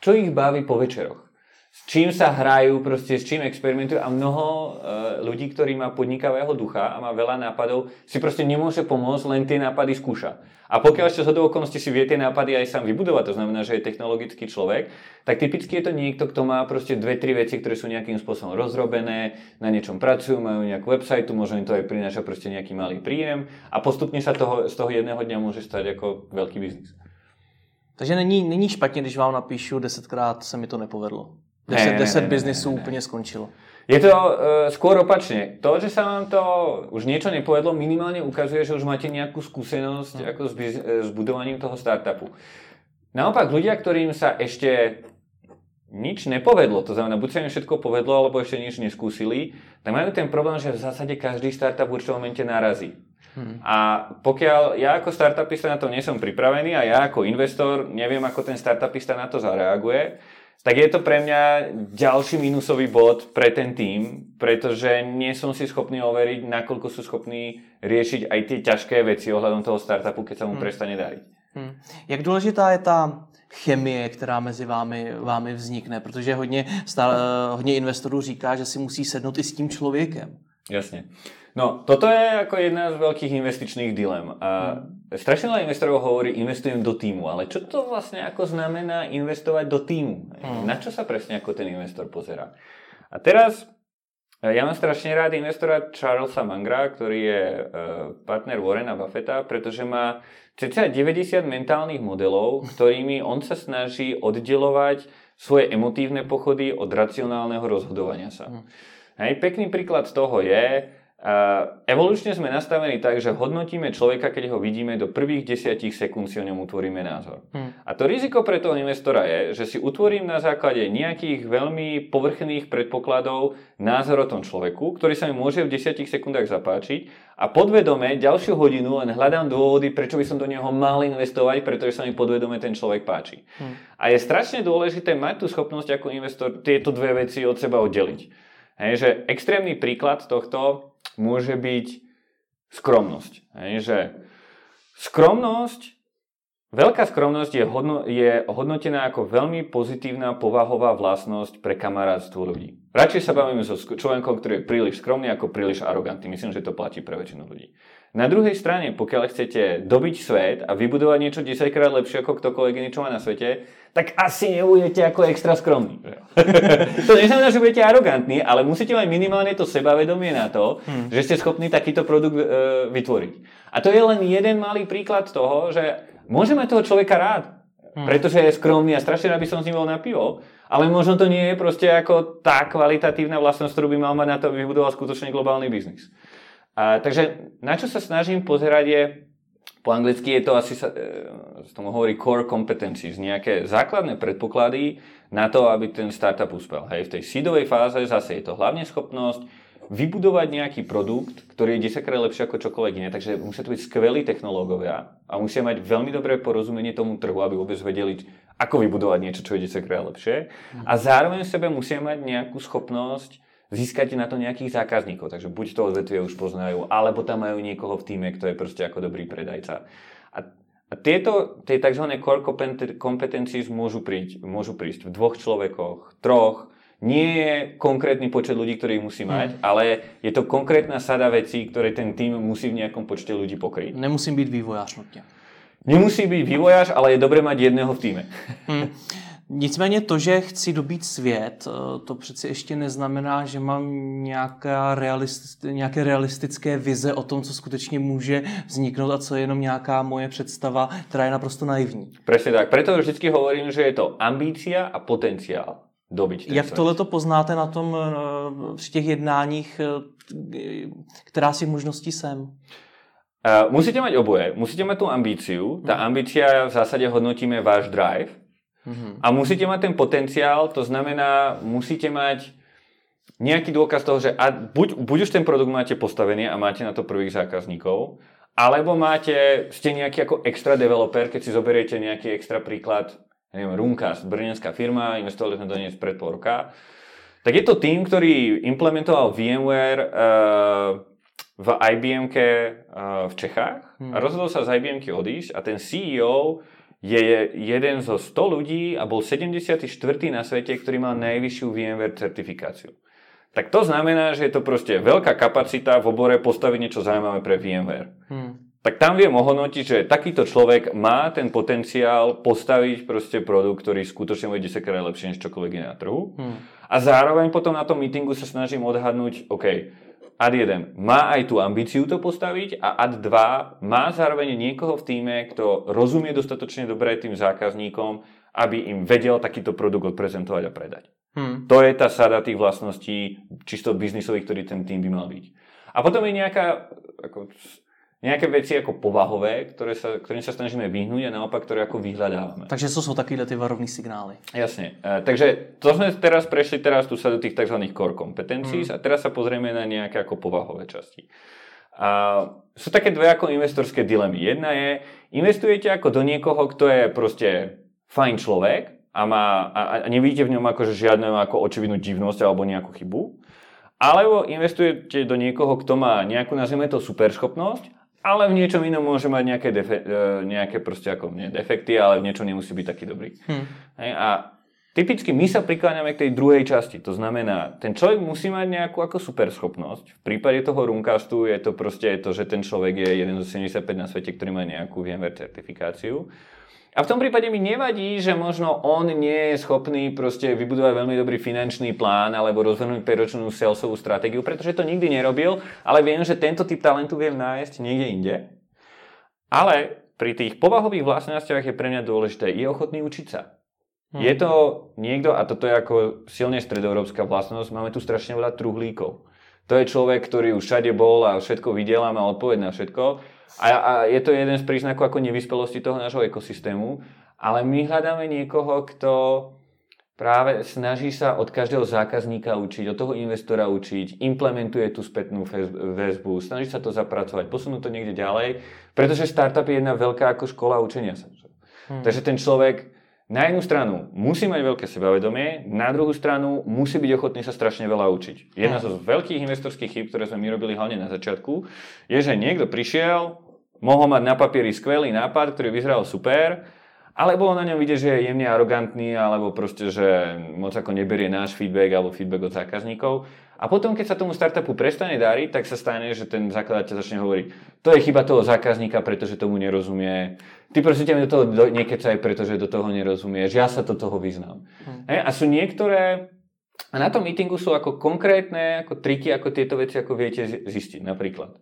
Čo ich baví po večeroch s čím sa hrajú, proste s čím experimentujú a mnoho e, ľudí, ktorí má podnikavého ducha a má veľa nápadov, si proste nemôže pomôcť, len tie nápady skúša. A pokiaľ ešte z okolností si vie tie nápady aj sám vybudovať, to znamená, že je technologický človek, tak typicky je to niekto, kto má proste dve, tri veci, ktoré sú nejakým spôsobom rozrobené, na niečom pracujú, majú nejakú website, možno im to aj prináša proste nejaký malý príjem a postupne sa toho, z toho jedného dňa môže stať ako veľký biznis. Takže není, není špatně, když vám napíšu desetkrát se mi to nepovedlo. Deset, ne, deset ne, biznisů ne, ne, úplně skončilo. Je to uh, skôr opačne. To, že sa vám to už niečo nepovedlo, minimálne ukazuje, že už máte nejakú skúsenosť no. ako s, biz- s budovaním toho startupu. Naopak, ľudia, ktorým sa ešte nič nepovedlo, to znamená, buď sa im všetko povedlo, alebo ešte nič neskúsili, tak majú ten problém, že v zásade každý startup v určitom momente narazí. Hmm. A pokiaľ ja ako startupista na to nie som pripravený a ja ako investor neviem, ako ten startupista na to zareaguje, tak je to pre mňa ďalší minusový bod pre ten tým, pretože nie som si schopný overiť, nakoľko sú schopní riešiť aj tie ťažké veci ohľadom toho startupu, keď sa mu hmm. prestane dariť. Hmm. Jak důležitá je ta chemie, která mezi vámi, vámi vznikne, protože hodně, stále, hodně investorů říká, že si musí sednout i s tím člověkem. Jasne. No, toto je ako jedna z veľkých investičných dilem. A mm. strašne veľa investorov hovorí, investujem do týmu, ale čo to vlastne ako znamená investovať do týmu? Mm. Na čo sa presne ako ten investor pozera? A teraz e, ja mám strašne rád investora Charlesa Mangra, ktorý je e, partner Warrena Buffetta, pretože má cca 90 mentálnych modelov, ktorými on sa snaží oddelovať svoje emotívne pochody od racionálneho rozhodovania sa. Mm. Hej, pekný príklad z toho je, evolučne sme nastavení tak, že hodnotíme človeka, keď ho vidíme do prvých desiatich sekúnd si o ňom utvoríme názor. Hmm. A to riziko pre toho investora je, že si utvorím na základe nejakých veľmi povrchných predpokladov názor o tom človeku, ktorý sa mi môže v desiatich sekundách zapáčiť a podvedome ďalšiu hodinu len hľadám dôvody, prečo by som do neho mal investovať, pretože sa mi podvedome ten človek páči. Hmm. A je strašne dôležité mať tú schopnosť ako investor tieto dve veci od seba oddeliť. Hej, že extrémny príklad tohto môže byť skromnosť. Hej, že skromnosť, veľká skromnosť je, hodno, je hodnotená ako veľmi pozitívna povahová vlastnosť pre kamarátstvo ľudí. Radšej sa bavíme so človekom, ktorý je príliš skromný ako príliš arogantný. Myslím, že to platí pre väčšinu ľudí. Na druhej strane, pokiaľ chcete dobiť svet a vybudovať niečo 10 krát lepšie ako ktokoľvek čo má na svete, tak asi nebudete ako extra skromní. to neznamená, že budete arogantní, ale musíte mať minimálne to sebavedomie na to, hmm. že ste schopní takýto produkt e, vytvoriť. A to je len jeden malý príklad toho, že môžeme toho človeka rád, hmm. pretože je skromný a strašne by som s ním bol na pivo, ale možno to nie je proste ako tá kvalitatívna vlastnosť, ktorú by mal mať na to, aby vybudoval skutočne globálny biznis. A, takže na čo sa snažím pozerať je, po anglicky je to asi, sa e, tomu hovorí core competencies, nejaké základné predpoklady na to, aby ten startup uspel. Hej, v tej seedovej fáze zase je to hlavne schopnosť vybudovať nejaký produkt, ktorý je 10 krát lepší ako čokoľvek iné, takže musia to byť skvelí technológovia a musia mať veľmi dobré porozumenie tomu trhu, aby vôbec vedeli, ako vybudovať niečo, čo je 10 krát lepšie. A zároveň v sebe musia mať nejakú schopnosť získate na to nejakých zákazníkov. Takže buď to odvetvie už poznajú, alebo tam majú niekoho v týme, kto je proste ako dobrý predajca. A, a tieto, tie tzv. core competencies môžu prísť, môžu prísť v dvoch človekoch, troch, nie je konkrétny počet ľudí, ktorý musí mať, mm. ale je to konkrétna sada vecí, ktoré ten tým musí v nejakom počte ľudí pokryť. Nemusím byť vývojář nutně. Nemusí byť vývojář, ale je dobré mať jedného v týme. Hmm. Nicméně to, že chci dobít svět, eh, to přeci ještě neznamená, že mám nějaká realist, nějaké realistické vize o tom, co skutečně může vzniknout a co je jenom nějaká moje představa, která je naprosto naivní. Presne tak. Preto vždycky hovorím, že je to ambícia a potenciál dobiť ten Jak svet. tohle to poznáte na tom, eh, při těch jednáních, eh, která si možností jsem? Musíte mať oboje. Musíte mať tú ambíciu. Tá ambícia v zásade hodnotíme váš drive. Mhm. A musíte mať ten potenciál, to znamená, musíte mať nejaký dôkaz toho, že a buď, buď už ten produkt máte postavený a máte na to prvých zákazníkov, alebo máte, ste nejaký ako extra developer, keď si zoberiete nejaký extra príklad, ja neviem, Runkas, brnenská firma, investovali sme do nej pred pol roka, tak je to tým, ktorý implementoval VMware uh, v IBM uh, v Čechách a rozhodol sa z IBM odísť a ten CEO je jeden zo 100 ľudí a bol 74. na svete, ktorý mal najvyššiu VMware certifikáciu. Tak to znamená, že je to proste veľká kapacita v obore postaviť niečo zaujímavé pre VMware. Hmm. Tak tam viem ohodnotiť, že takýto človek má ten potenciál postaviť proste produkt, ktorý skutočne bude 10 krát lepšie než čokoľvek je na trhu. Hmm. A zároveň potom na tom meetingu sa snažím odhadnúť, OK, ad 1 má aj tú ambíciu to postaviť a ad 2 má zároveň niekoho v týme, kto rozumie dostatočne dobre tým zákazníkom, aby im vedel takýto produkt odprezentovať a predať. Hmm. To je tá sada tých vlastností čisto biznisových, ktorý ten tým by mal byť. A potom je nejaká ako, nejaké veci ako povahové, ktoré sa, ktorým sa snažíme vyhnúť a naopak, ktoré ako vyhľadávame. Takže to sú takýhle ty varovní signály. Jasne. E, takže to sme teraz prešli teraz tu sa do tých tzv. core competencies mm. a teraz sa pozrieme na nejaké ako povahové časti. A sú také dve ako investorské dilemy. Jedna je, investujete ako do niekoho, kto je proste fajn človek a, má, a, a nevidíte v ňom akože žiadnu ako očividnú divnosť alebo nejakú chybu. Alebo investujete do niekoho, kto má nejakú, nazvime to, superschopnosť ale v niečom inom môže mať nejaké, defe, e, nejaké proste ako, nie defekty, ale v niečom nemusí byť taký dobrý. Hm. Hej, a typicky my sa prikláňame k tej druhej časti. To znamená, ten človek musí mať nejakú ako super schopnosť. V prípade toho Runcastu je to proste to, že ten človek je jeden zo 75 na svete, ktorý má nejakú VMware certifikáciu. A v tom prípade mi nevadí, že možno on nie je schopný proste vybudovať veľmi dobrý finančný plán alebo rozvinúť 5-ročnú salesovú stratégiu, pretože to nikdy nerobil, ale viem, že tento typ talentu viem nájsť niekde inde. Ale pri tých povahových vlastnostiach je pre mňa dôležité, je ochotný učiť sa. Hmm. Je to niekto, a toto je ako silne stredoeurópska vlastnosť, máme tu strašne veľa truhlíkov. To je človek, ktorý už všade bol a všetko videl a má odpoveď na všetko a, a je to jeden z príznakov ako nevyspelosti toho nášho ekosystému, ale my hľadáme niekoho, kto práve snaží sa od každého zákazníka učiť, od toho investora učiť, implementuje tú spätnú väzbu, snaží sa to zapracovať, posunúť to niekde ďalej, pretože startup je jedna veľká ako škola učenia sa. Hmm. Takže ten človek na jednu stranu musí mať veľké sebavedomie, na druhú stranu musí byť ochotný sa strašne veľa učiť. Jedna zo veľkých investorských chyb, ktoré sme my robili hlavne na začiatku, je, že niekto prišiel, mohol mať na papieri skvelý nápad, ktorý vyzeral super, ale bolo na ňom vidieť, že je jemne arogantný, alebo proste, že moc ako neberie náš feedback alebo feedback od zákazníkov. A potom, keď sa tomu startupu prestane dariť, tak sa stane, že ten zakladateľ začne hovoriť, to je chyba toho zákazníka, pretože tomu nerozumie. Ty prosím ťa mi do toho do, nekecaj, pretože do toho nerozumieš. Ja sa do toho vyznám. He, a sú niektoré, a na tom meetingu sú ako konkrétne ako triky, ako tieto veci ako viete zistiť. Napríklad,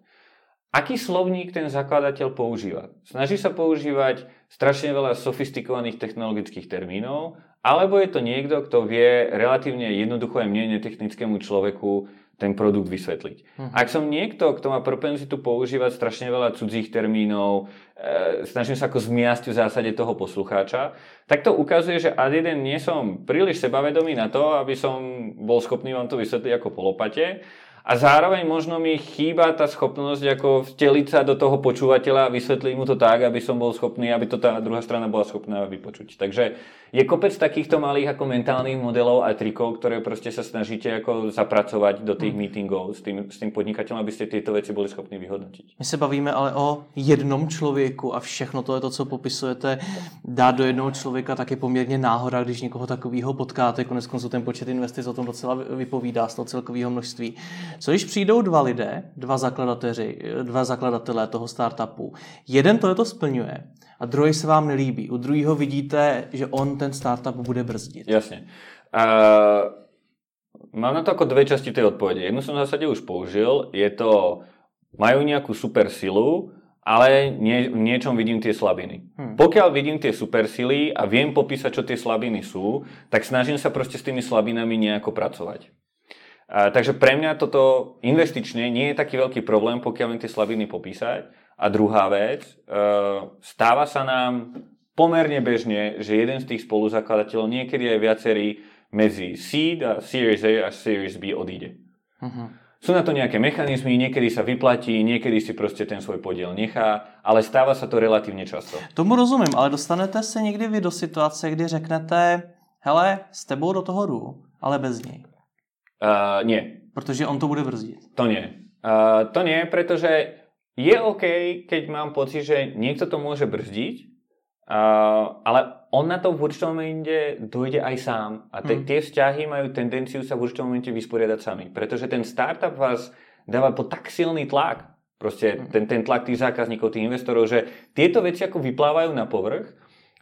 aký slovník ten zakladateľ používa? Snaží sa používať strašne veľa sofistikovaných technologických termínov, alebo je to niekto, kto vie relatívne jednoducho aj mne netechnickému človeku ten produkt vysvetliť. Uh-huh. Ak som niekto, kto má propenzitu používať strašne veľa cudzích termínov, e, snažím sa ako zmiasť v zásade toho poslucháča, tak to ukazuje, že ad jeden nie som príliš sebavedomý na to, aby som bol schopný vám to vysvetliť ako polopate a zároveň možno mi chýba tá schopnosť ako vteliť sa do toho počúvateľa a vysvetliť mu to tak, aby som bol schopný, aby to tá druhá strana bola schopná vypočuť. Takže je kopec takýchto malých ako mentálnych modelov a trikov, ktoré proste sa snažíte ako zapracovať do tých hmm. meetingov s tým, s tým podnikateľom, aby ste tieto veci boli schopní vyhodnotiť. My se bavíme ale o jednom člověku a všechno to je to, co popisujete, dát do jednoho člověka tak je poměrně náhoda, když někoho takového potkáte. Konec konců ten počet investic o tom docela vypovídá z toho celkového množství. Co když přijdou dva lidé, dva zakladateři, dva zakladatelé toho startupu, jeden to je to splňuje a druhý se vám nelíbí. U druhého vidíte, že on ten startup bude brzdit. Jasně. Uh, mám na to ako dve časti tej odpovede. Jednu som v zásade už použil. Je to, majú nejakú super silu, ale nie, v niečom vidím tie slabiny. Hmm. Pokiaľ vidím tie supersily a viem popísať, čo tie slabiny sú, tak snažím sa proste s tými slabinami nejako pracovať. A, takže pre mňa toto investične nie je taký veľký problém, pokiaľ viem tie slabiny popísať. A druhá vec, e, stáva sa nám pomerne bežne, že jeden z tých spoluzakladateľov, niekedy aj viacerí, medzi seed a Series A a Series B odíde. Uh-huh. Sú na to nejaké mechanizmy, niekedy sa vyplatí, niekedy si proste ten svoj podiel nechá, ale stáva sa to relatívne často. Tomu rozumím, ale dostanete se někdy vy do situace, kdy řeknete, hele, s tebou do toho jdu, ale bez něj. Uh, nie. Protože on to bude brzdit. To nie. Uh, to nie, pretože je OK, keď mám pocit, že niekto to môže brzdiť, Uh, ale on na to v určitom momente dojde aj sám. A te, hmm. tie vzťahy majú tendenciu sa v určitom momente vysporiadať sami. Pretože ten startup vás dáva po tak silný tlak, proste hmm. ten, ten tlak tých zákazníkov, tých investorov, že tieto veci ako vyplávajú na povrch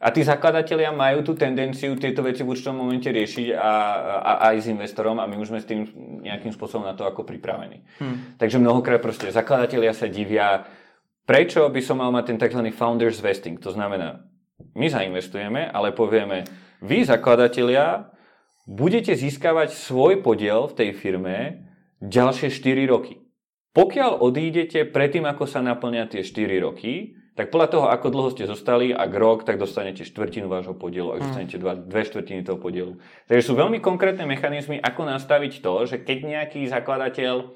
a tí zakladatelia majú tú tendenciu tieto veci v určitom momente riešiť a, a, aj s investorom a my už sme s tým nejakým spôsobom na to ako pripravení. Hmm. Takže mnohokrát proste zakladatelia sa divia, prečo by som mal mať ten tzv. founders vesting, to znamená, my zainvestujeme, ale povieme, vy zakladatelia budete získavať svoj podiel v tej firme ďalšie 4 roky. Pokiaľ odídete predtým, ako sa naplňa tie 4 roky, tak podľa toho, ako dlho ste zostali, ak rok, tak dostanete štvrtinu vášho podielu, ak hm. dostanete dva, dve štvrtiny toho podielu. Takže sú veľmi konkrétne mechanizmy, ako nastaviť to, že keď nejaký zakladateľ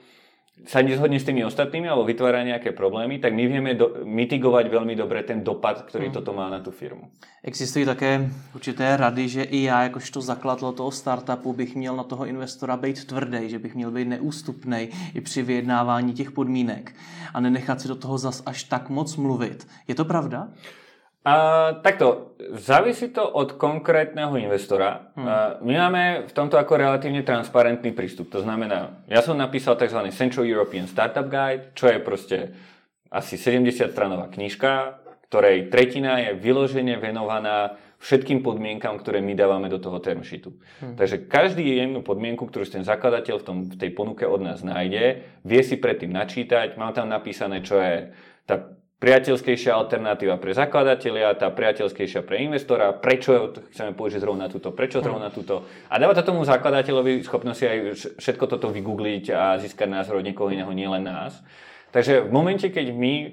sa nezhodne s tými ostatnými alebo vytvára nejaké problémy, tak my vieme do, mitigovať veľmi dobre ten dopad, ktorý hmm. toto má na tú firmu. Existují také určité rady, že i já jakožto zakladatel toho startupu bych měl na toho investora být tvrdý, že bych měl být neústupný i při vyjednávání těch podmínek a nenechat si do toho zas až tak moc mluvit. Je to pravda? A, takto, závisí to od konkrétneho investora. Hmm. A, my máme v tomto ako relatívne transparentný prístup. To znamená, ja som napísal tzv. Central European Startup Guide, čo je proste asi 70 stranová knižka, ktorej tretina je vyložene venovaná všetkým podmienkam, ktoré my dávame do toho term sheetu. Hmm. Takže každý jednu podmienku, ktorú ten zakladateľ v, tom, v tej ponuke od nás nájde, vie si predtým načítať, mám tam napísané, čo je tá priateľskejšia alternatíva pre zakladateľia, tá priateľskejšia pre investora, prečo chceme použiť zrovna túto, prečo zrovna túto. A dáva to tomu zakladateľovi schopnosť aj všetko toto vygoogliť a získať názor od niekoho iného, nielen nás. Takže v momente, keď my eh,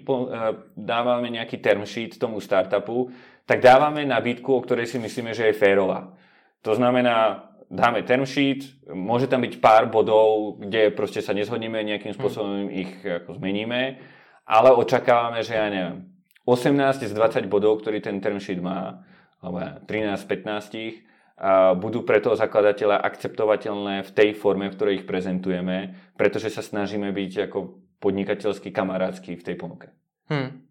dávame nejaký term sheet tomu startupu, tak dávame nabídku, o ktorej si myslíme, že je férová. To znamená, dáme term sheet, môže tam byť pár bodov, kde proste sa nezhodneme, nejakým spôsobom ich ako zmeníme ale očakávame, že ja neviem, 18 z 20 bodov, ktorý ten term sheet má, alebo 13 z 15, budú pre toho zakladateľa akceptovateľné v tej forme, v ktorej ich prezentujeme, pretože sa snažíme byť ako podnikateľský, kamarátsky v tej ponuke. Hmm.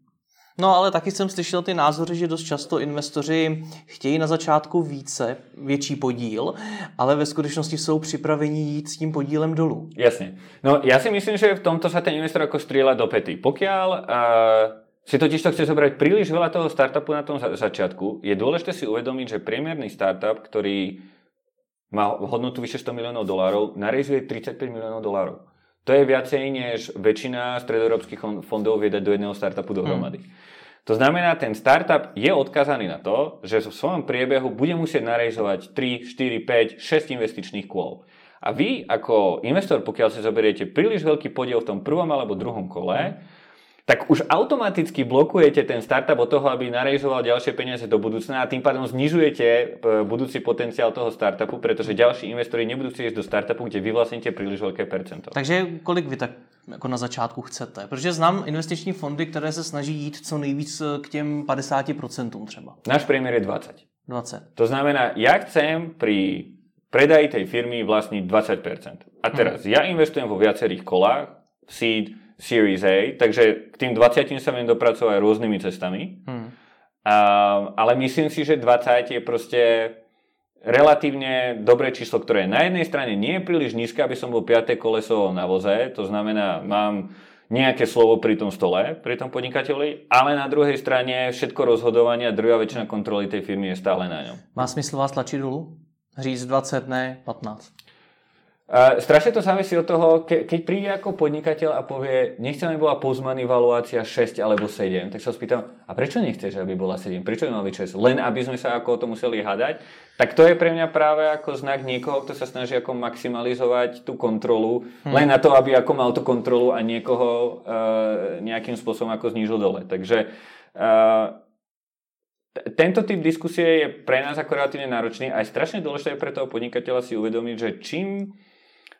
No ale taky jsem slyšel ty názory, že dost často investoři chtějí na začátku více, větší podíl, ale ve skutečnosti jsou připraveni jít s tím podílem dolů. Jasne. No ja si myslím, že v tomto sa ten investor ako strieľa do pety. Pokiaľ uh, si totiž to chce zobrať príliš veľa toho startupu na tom začiatku, je dôležité si uvedomiť, že priemerný startup, ktorý má hodnotu vyše 100 miliónov dolárov, narejzuje 35 miliónov dolárov. To je viacej, než väčšina stredoeurópskych fondov vie dať do jedného startupu dohromady. Hmm. To znamená, ten startup je odkazaný na to, že v svojom priebehu bude musieť narejzovať 3, 4, 5, 6 investičných kôl. A vy ako investor, pokiaľ si zoberiete príliš veľký podiel v tom prvom alebo druhom kole, tak už automaticky blokujete ten startup od toho, aby narejzoval ďalšie peniaze do budúcna a tým pádom znižujete e, budúci potenciál toho startupu, pretože ďalší investori nebudú chcieť ísť do startupu, kde vy vlastníte príliš veľké percento. Takže kolik vy tak jako na začátku chcete? Protože znám investiční fondy, které se snaží jít co nejvíc k těm 50% třeba. Náš priemer je 20. 20. To znamená, ja chcem pri predaji tej firmy vlastniť 20%. A teraz, hmm. ja investujem vo viacerých kolách, seed, Series A, takže k tým 20 sa viem dopracovať rôznymi cestami. Hmm. A, ale myslím si, že 20 je proste relatívne dobré číslo, ktoré na jednej strane nie je príliš nízke, aby som bol 5. koleso na voze, to znamená, mám nejaké slovo pri tom stole, pri tom podnikateľi, ale na druhej strane všetko rozhodovanie a druhá väčšina kontroly tej firmy je stále na ňom. Má smysl vás tlačiť dolu? Říct 20, ne 15. Uh, strašne to závisí od toho, ke, keď príde ako podnikateľ a povie, nechcem, aby bola pozmaný valuácia 6 alebo 7, tak sa spýtam, a prečo nechceš, aby bola 7? Prečo by mal byť 6? Len aby sme sa ako o to museli hadať? Tak to je pre mňa práve ako znak niekoho, kto sa snaží ako maximalizovať tú kontrolu, hmm. len na to, aby ako mal tú kontrolu a niekoho uh, nejakým spôsobom ako znížil dole. Takže uh, tento typ diskusie je pre nás ako relatívne náročný a je strašne dôležité pre toho podnikateľa si uvedomiť, že čím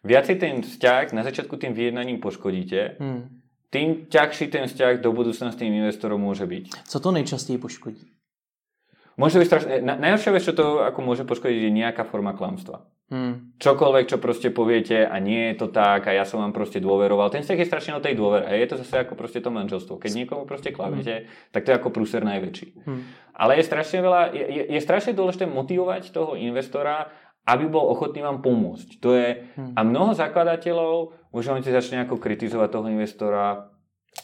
viacej ten vzťah na začiatku tým vyjednaním poškodíte, hmm. tým ťažší ten vzťah do budúcna s tým investorom môže byť. Co to nejčastěji poškodí? Môže byť strašne... Na, najhoršia vec, čo to ako môže poškodiť, je nejaká forma klamstva. Hmm. Čokoľvek, čo proste poviete a nie je to tak a ja som vám proste dôveroval. Ten vzťah je strašne o tej dôvere. A je to zase ako proste to manželstvo. Keď niekomu proste klamete, hmm. tak to je ako prúser najväčší. Hmm. Ale je strašne veľa, je, je, je strašne dôležité motivovať toho investora, aby bol ochotný vám pomôcť. To je, hm. a mnoho zakladateľov už si začne ako kritizovať toho investora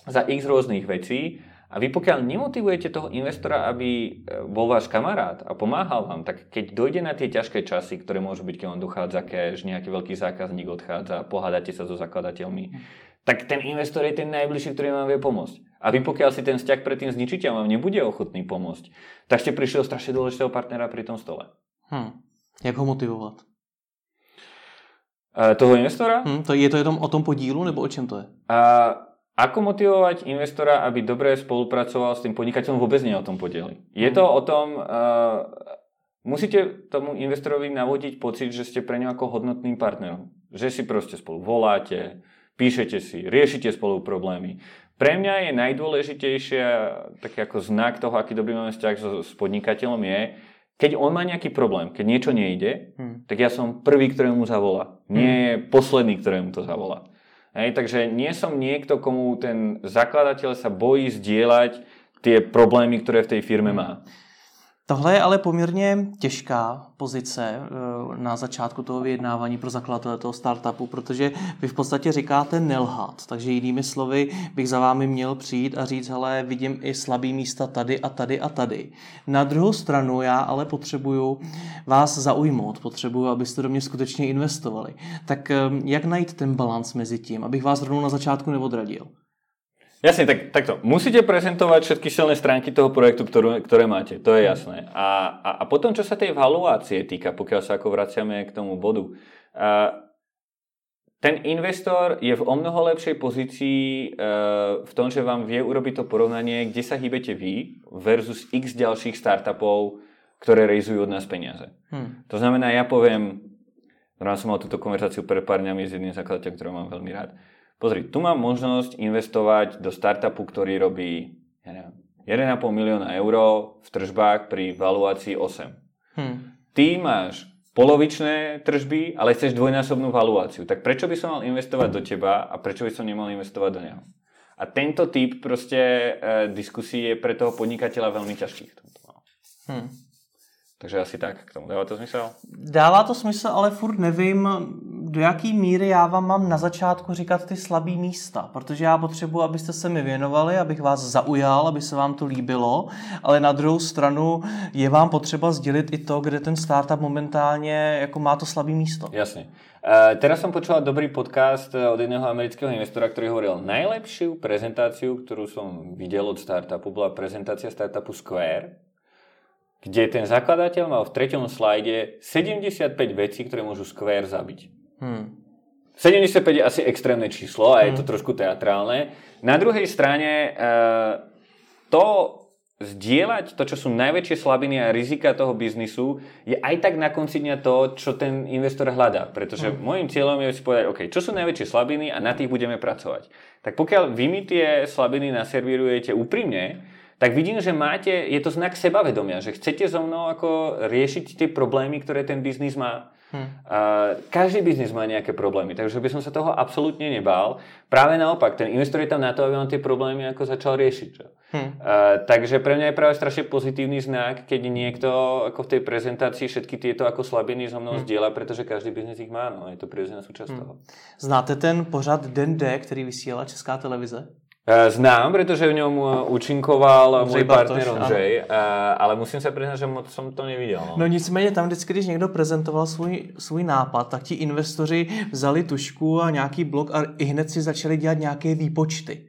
za x rôznych vecí a vy pokiaľ nemotivujete toho investora, aby e, bol váš kamarát a pomáhal vám, tak keď dojde na tie ťažké časy, ktoré môžu byť, keď on dochádza cash, nejaký veľký zákazník odchádza, pohádate sa so zakladateľmi, hm. tak ten investor je ten najbližší, ktorý vám vie pomôcť. A vy pokiaľ si ten vzťah predtým zničíte a vám nebude ochotný pomôcť, tak ste prišli o strašne dôležitého partnera pri tom stole. Hm. Jak ho motivovat? Uh, toho investora? Hmm, to, je to jenom o tom podílu, nebo o čem to je? Uh, ako motivovať investora, aby dobre spolupracoval s tým podnikateľom, vôbec nie o tom podieli. Je to o tom, uh, musíte tomu investorovi navodiť pocit, že ste pre ňo ako hodnotným partnerom. Že si proste spolu voláte, píšete si, riešite spolu problémy. Pre mňa je najdôležitejšie, taký ako znak toho, aký dobrý máme vzťah s, s podnikateľom je, keď on má nejaký problém, keď niečo nejde, hmm. tak ja som prvý, ktorému zavolá. Nie hmm. posledný, ktorému to zavolá. Hej, takže nie som niekto, komu ten zakladateľ sa bojí zdieľať tie problémy, ktoré v tej firme má. Tohle je ale poměrně těžká pozice eh, na začátku toho vyjednávání pro zakladatele toho startupu, protože vy v podstatě říkáte nelhat. Takže jinými slovy bych za vámi měl přijít a říct, hele, vidím i slabý místa tady a tady a tady. Na druhou stranu já ale potřebuju vás zaujmout, potřebuju, abyste do mě skutečně investovali. Tak eh, jak najít ten balans mezi tím, abych vás rovnou na začátku neodradil? Jasne, tak, takto. Musíte prezentovať všetky silné stránky toho projektu, ktorú, ktoré máte. To je jasné. A, a, a potom, čo sa tej valuácie týka, pokiaľ sa ako vraciame k tomu bodu, a, ten investor je v o mnoho lepšej pozícii uh, v tom, že vám vie urobiť to porovnanie, kde sa hýbete vy versus x ďalších startupov, ktoré rejzujú od nás peniaze. Hmm. To znamená, ja poviem, rád som mal túto konverzáciu pred pár dňami s jedným zakladateľom, ktorého mám veľmi rád. Pozri, tu mám možnosť investovať do startupu, ktorý robí ja neviem, 1,5 milióna eur v tržbách pri valuácii 8. Hmm. Ty máš polovičné tržby, ale chceš dvojnásobnú valuáciu. Tak prečo by som mal investovať do teba a prečo by som nemal investovať do neho? A tento typ proste e, diskusí je pre toho podnikateľa veľmi ťažký v tomto. Hmm. Takže asi tak k tomu. Dává to smysl? Dává to smysl, ale furt nevím, do jaký míry já vám mám na začátku říkat ty slabý místa, protože já potřebuji, abyste se mi věnovali, abych vás zaujal, aby se vám to líbilo, ale na druhou stranu je vám potřeba sdělit i to, kde ten startup momentálně jako má to slabý místo. Jasně. Uh, teraz som počúval dobrý podcast od jedného amerického investora, ktorý hovoril, najlepšiu prezentáciu, ktorú som videl od startupu, bola prezentácia startupu Square, kde ten zakladateľ mal v treťom slajde 75 vecí, ktoré môžu Square zabiť. Hmm. 75 je asi extrémne číslo a je to trošku teatrálne. Na druhej strane uh, to zdieľať to, čo sú najväčšie slabiny a rizika toho biznisu, je aj tak na konci dňa to, čo ten investor hľadá. Pretože mm. môjim cieľom je si povedať, OK, čo sú najväčšie slabiny a na tých budeme pracovať. Tak pokiaľ vy mi tie slabiny naservírujete úprimne, tak vidím, že máte, je to znak sebavedomia, že chcete so mnou ako riešiť tie problémy, ktoré ten biznis má. Hmm. Každý biznis má nejaké problémy, takže by som sa toho absolútne nebál. Práve naopak, ten investor je tam na to, aby on tie problémy ako začal riešiť. Čo? Hmm. Uh, takže pre mňa je práve strašne pozitívny znak, keď niekto ako v tej prezentácii všetky tieto ako slabiny so mnou hmm. zdieľa, pretože každý biznis ich má, no, je to prirodzená súčasť hmm. toho. Znáte ten pořad Den D, který vysílá Česká televize? Eh, znám, pretože v ňom eh, účinkoval můj partner Ondřej, ale musím se přiznat, že moc jsem to neviděl. No. no nicméně tam vždycky, když někdo prezentoval svůj, svůj nápad, tak ti investoři vzali tušku a nějaký blok a i hned si začali dělat nějaké výpočty.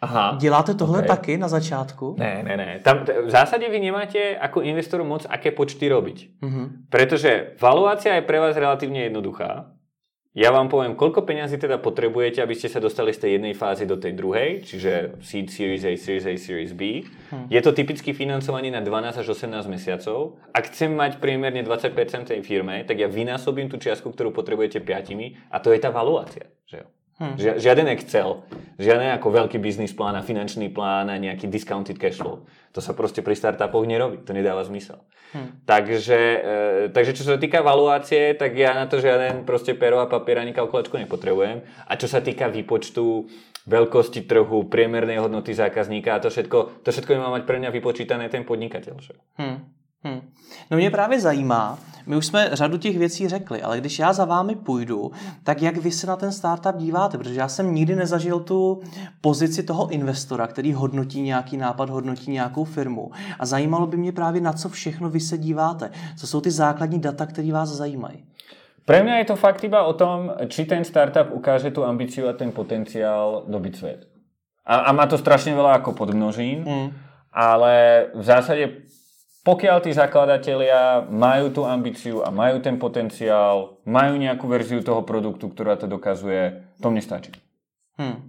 Aha. Děláte tohle okay. taky na začátku? Ne, ne, ne. Tam, v zásade vy nemáte ako investor moc aké počty robiť. Uh-huh. Pretože valuácia je pre vás relatívne jednoduchá. Ja vám poviem, koľko peňazí teda potrebujete, aby ste sa dostali z tej jednej fázy do tej druhej, čiže Seed, Series A, Series A, Series B. Hm. Je to typicky financovanie na 12 až 18 mesiacov. Ak chcem mať priemerne 20% tej firme, tak ja vynásobím tú čiastku, ktorú potrebujete 5 a to je tá valuácia. Že jo? Hm. Žiaden Excel, žiaden ako veľký biznis plán a finančný plán a nejaký discounted cash flow. To sa proste pri startupoch nerobí, to nedáva zmysel. Hm. Takže, e, takže čo sa týka valuácie, tak ja na to žiaden proste pero a papier ani kalkulačku nepotrebujem. A čo sa týka výpočtu veľkosti trhu, priemernej hodnoty zákazníka a to všetko, to všetko má mať pre mňa vypočítané ten podnikateľ. Hm. Hmm. No mě právě zajímá, my už jsme řadu těch věcí řekli, ale když já za vámi půjdu, tak jak vy se na ten startup díváte? Protože já jsem nikdy nezažil tu pozici toho investora, který hodnotí nějaký nápad, hodnotí nějakou firmu. A zajímalo by mě právě, na co všechno vy se díváte. Co jsou ty základní data, které vás zajímají? Pre mňa je to fakt iba o tom, či ten startup ukáže tú ambíciu a ten potenciál dobiť svet. A, a má to strašne veľa ako podmnožín, mm. ale v zásade pokiaľ tí zakladatelia majú tú ambíciu a majú ten potenciál, majú nejakú verziu toho produktu, ktorá to dokazuje, to mne stačí. Hmm.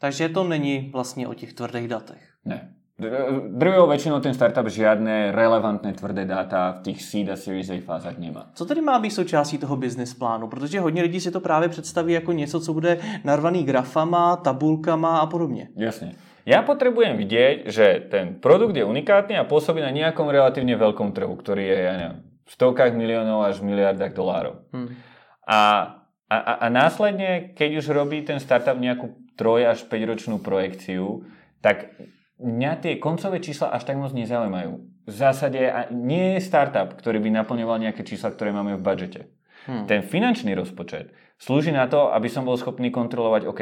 Takže to není vlastně o těch tvrdých datech. Ne. Drvivou väčšinou ten startup žiadne relevantné tvrdé dáta v těch seed a series A fázách nemá. Co tedy má být součástí toho business plánu? Protože hodně lidí si to právě představí jako něco, co bude narvaný grafama, tabulkama a podobně. Jasně. Ja potrebujem vidieť, že ten produkt je unikátny a pôsobí na nejakom relatívne veľkom trhu, ktorý je, ja neviem, v stovkách miliónov až v miliardách dolárov. Hmm. A, a, a následne, keď už robí ten startup nejakú 3 až 5 ročnú projekciu, tak mňa tie koncové čísla až tak moc nezaujímajú. V zásade nie je startup, ktorý by naplňoval nejaké čísla, ktoré máme v budžete. Hmm. Ten finančný rozpočet slúži na to, aby som bol schopný kontrolovať, OK,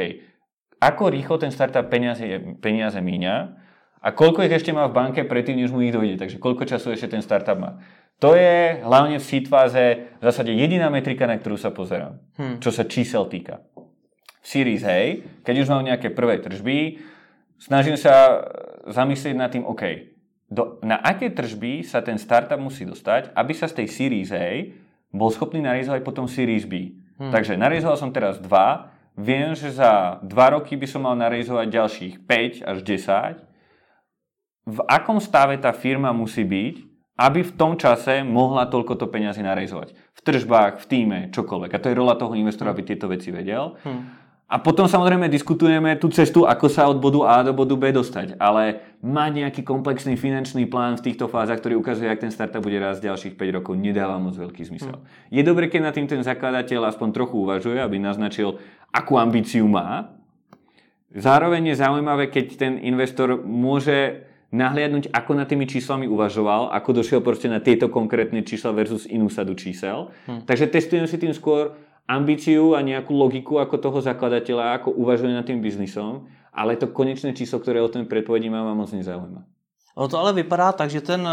ako rýchlo ten startup peniaze, peniaze míňa a koľko ich ešte má v banke predtým, než mu ich dojde. Takže koľko času ešte ten startup má. To je hlavne v seed fáze v zásade jediná metrika, na ktorú sa pozerám, hmm. čo sa čísel týka. V Series A, keď už mám nejaké prvé tržby, snažím sa zamyslieť nad tým, OK, do, na aké tržby sa ten startup musí dostať, aby sa z tej Series A bol schopný narizovať potom Series B. Hmm. Takže narizoval som teraz dva, Viem, že za 2 roky by som mal narejzovať ďalších 5 až 10. V akom stave tá firma musí byť, aby v tom čase mohla toľkoto peňazí narejzovať. V tržbách, v týme, čokoľvek. A to je rola toho investora, aby tieto veci vedel. Hmm. A potom samozrejme diskutujeme tú cestu, ako sa od bodu A do bodu B dostať. Ale mať nejaký komplexný finančný plán v týchto fázach, ktorý ukazuje, ak ten startup bude raz ďalších 5 rokov, nedáva moc veľký zmysel. Hmm. Je dobre, keď na tým ten zakladateľ aspoň trochu uvažuje, aby naznačil, akú ambíciu má. Zároveň je zaujímavé, keď ten investor môže nahliadnúť, ako na tými číslami uvažoval, ako došiel proste na tieto konkrétne čísla versus inú sadu čísel. Hm. Takže testujem si tým skôr ambíciu a nejakú logiku ako toho zakladateľa, ako uvažuje nad tým biznisom, ale to konečné číslo, ktoré o tom predpovedí má, ma moc nezaujíma. Ono to ale vypadá tak, že ten eh,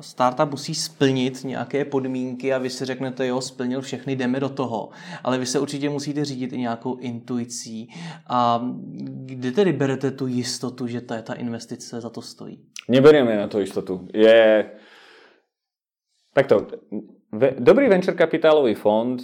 startup musí splnit nějaké podmínky a vy si řeknete, jo, splnil všechny, jdeme do toho. Ale vy se určitě musíte řídit i nějakou intuicí. A kde tedy berete tu jistotu, že ta, ta investice za to stojí? Neberieme na to jistotu. Je... Takto, dobrý venture kapitálový fond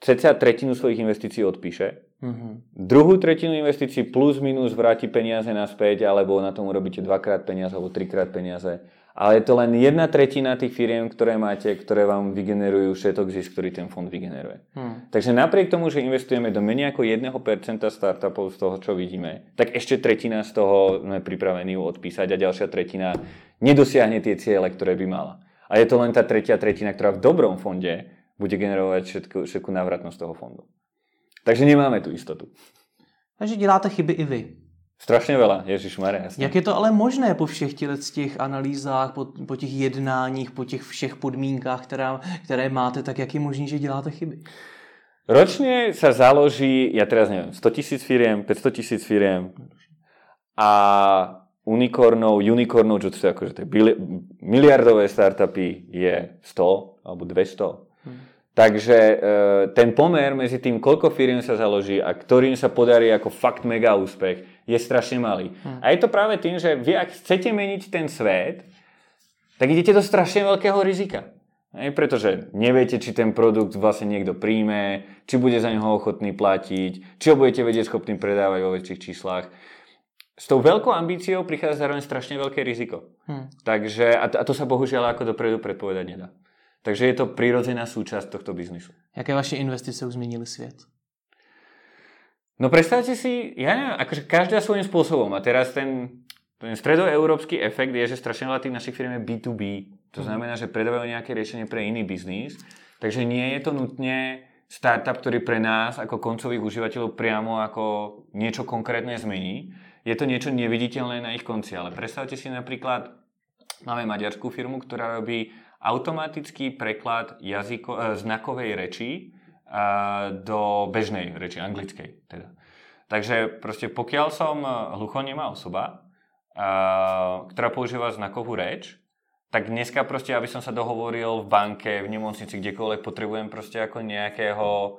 cca tretinu svojich investícií odpíše, Mhm. druhú tretinu investícií plus minus vráti peniaze naspäť, alebo na tom urobíte dvakrát peniaze alebo trikrát peniaze. Ale je to len jedna tretina tých firiem, ktoré máte, ktoré vám vygenerujú všetok zisk, ktorý ten fond vygeneruje. Hmm. Takže napriek tomu, že investujeme do menej ako 1% startupov z toho, čo vidíme, tak ešte tretina z toho sme pripravení ju odpísať a ďalšia tretina nedosiahne tie ciele, ktoré by mala. A je to len tá tretia tretina, ktorá v dobrom fonde bude generovať všetku, všetku návratnosť toho fondu. Takže nemáme tu istotu. Takže děláte chyby i vy. Strašne veľa, Ježiš Maria. Jak je to ale možné po všech těchto těch analýzách, po, po těch jednáních, po těch všech podmínkách, která, které máte, tak jak je možné, že děláte chyby? Ročne sa založí, ja teraz neviem, 100 tisíc firiem, 500 tisíc firiem a unikornov, unikornov, čo to sú akože tie bili- miliardové startupy je 100 alebo 200. Takže e, ten pomer medzi tým, koľko firiem sa založí a ktorým sa podarí ako fakt mega úspech, je strašne malý. Hmm. A je to práve tým, že vy ak chcete meniť ten svet, tak idete do strašne veľkého rizika. Hej, pretože neviete, či ten produkt vlastne niekto príjme, či bude za neho ochotný platiť, či ho budete vedieť schopný predávať vo väčších číslach. S tou veľkou ambíciou prichádza zároveň strašne veľké riziko. Hmm. Takže, a to, a to sa bohužiaľ ako dopredu predpovedať nedá. Takže je to prirodzená súčasť tohto biznisu. Jaké vaše investice už změnily svět? No predstavte si, ja neviem, akože každá svojím spôsobom. A teraz ten, ten stredoeurópsky efekt je, že strašne veľa tých našich firm je B2B. To znamená, že predávajú nejaké riešenie pre iný biznis. Takže nie je to nutne startup, ktorý pre nás ako koncových užívateľov priamo ako niečo konkrétne zmení. Je to niečo neviditeľné na ich konci. Ale predstavte si napríklad, máme maďarskú firmu, ktorá robí automatický preklad jazyko, e, znakovej reči e, do bežnej reči, anglickej teda. Takže proste pokiaľ som hluchonemá osoba, e, ktorá používa znakovú reč, tak dneska proste, aby som sa dohovoril v banke, v nemocnici, kdekoľvek, potrebujem proste ako nejakého e,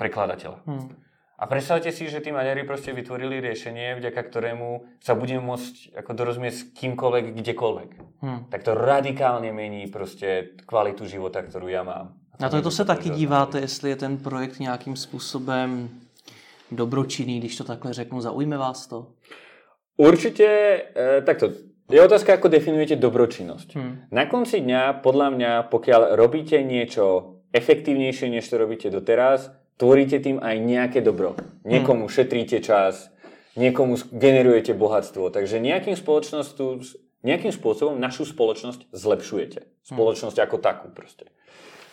prekladateľa. Hmm. A predstavte si, že tí Maďari proste vytvorili riešenie, vďaka ktorému sa budem môcť ako dorozumieť s kýmkoľvek, kdekoľvek. Hmm. Tak to radikálne mení proste kvalitu života, ktorú ja mám. Na to, to se taky díváte, jestli je ten projekt nějakým způsobem dobročinný, když to takhle řeknu, zaujme vás to? Určite, e, takto, je otázka, ako definujete dobročinnosť. Hmm. Na konci dňa, podľa mňa, pokiaľ robíte niečo efektívnejšie, než to robíte doteraz, tvoríte tým aj nejaké dobro. Niekomu šetríte čas, niekomu generujete bohatstvo. Takže nejakým, nejakým spôsobom našu spoločnosť zlepšujete. Spoločnosť ako takú proste.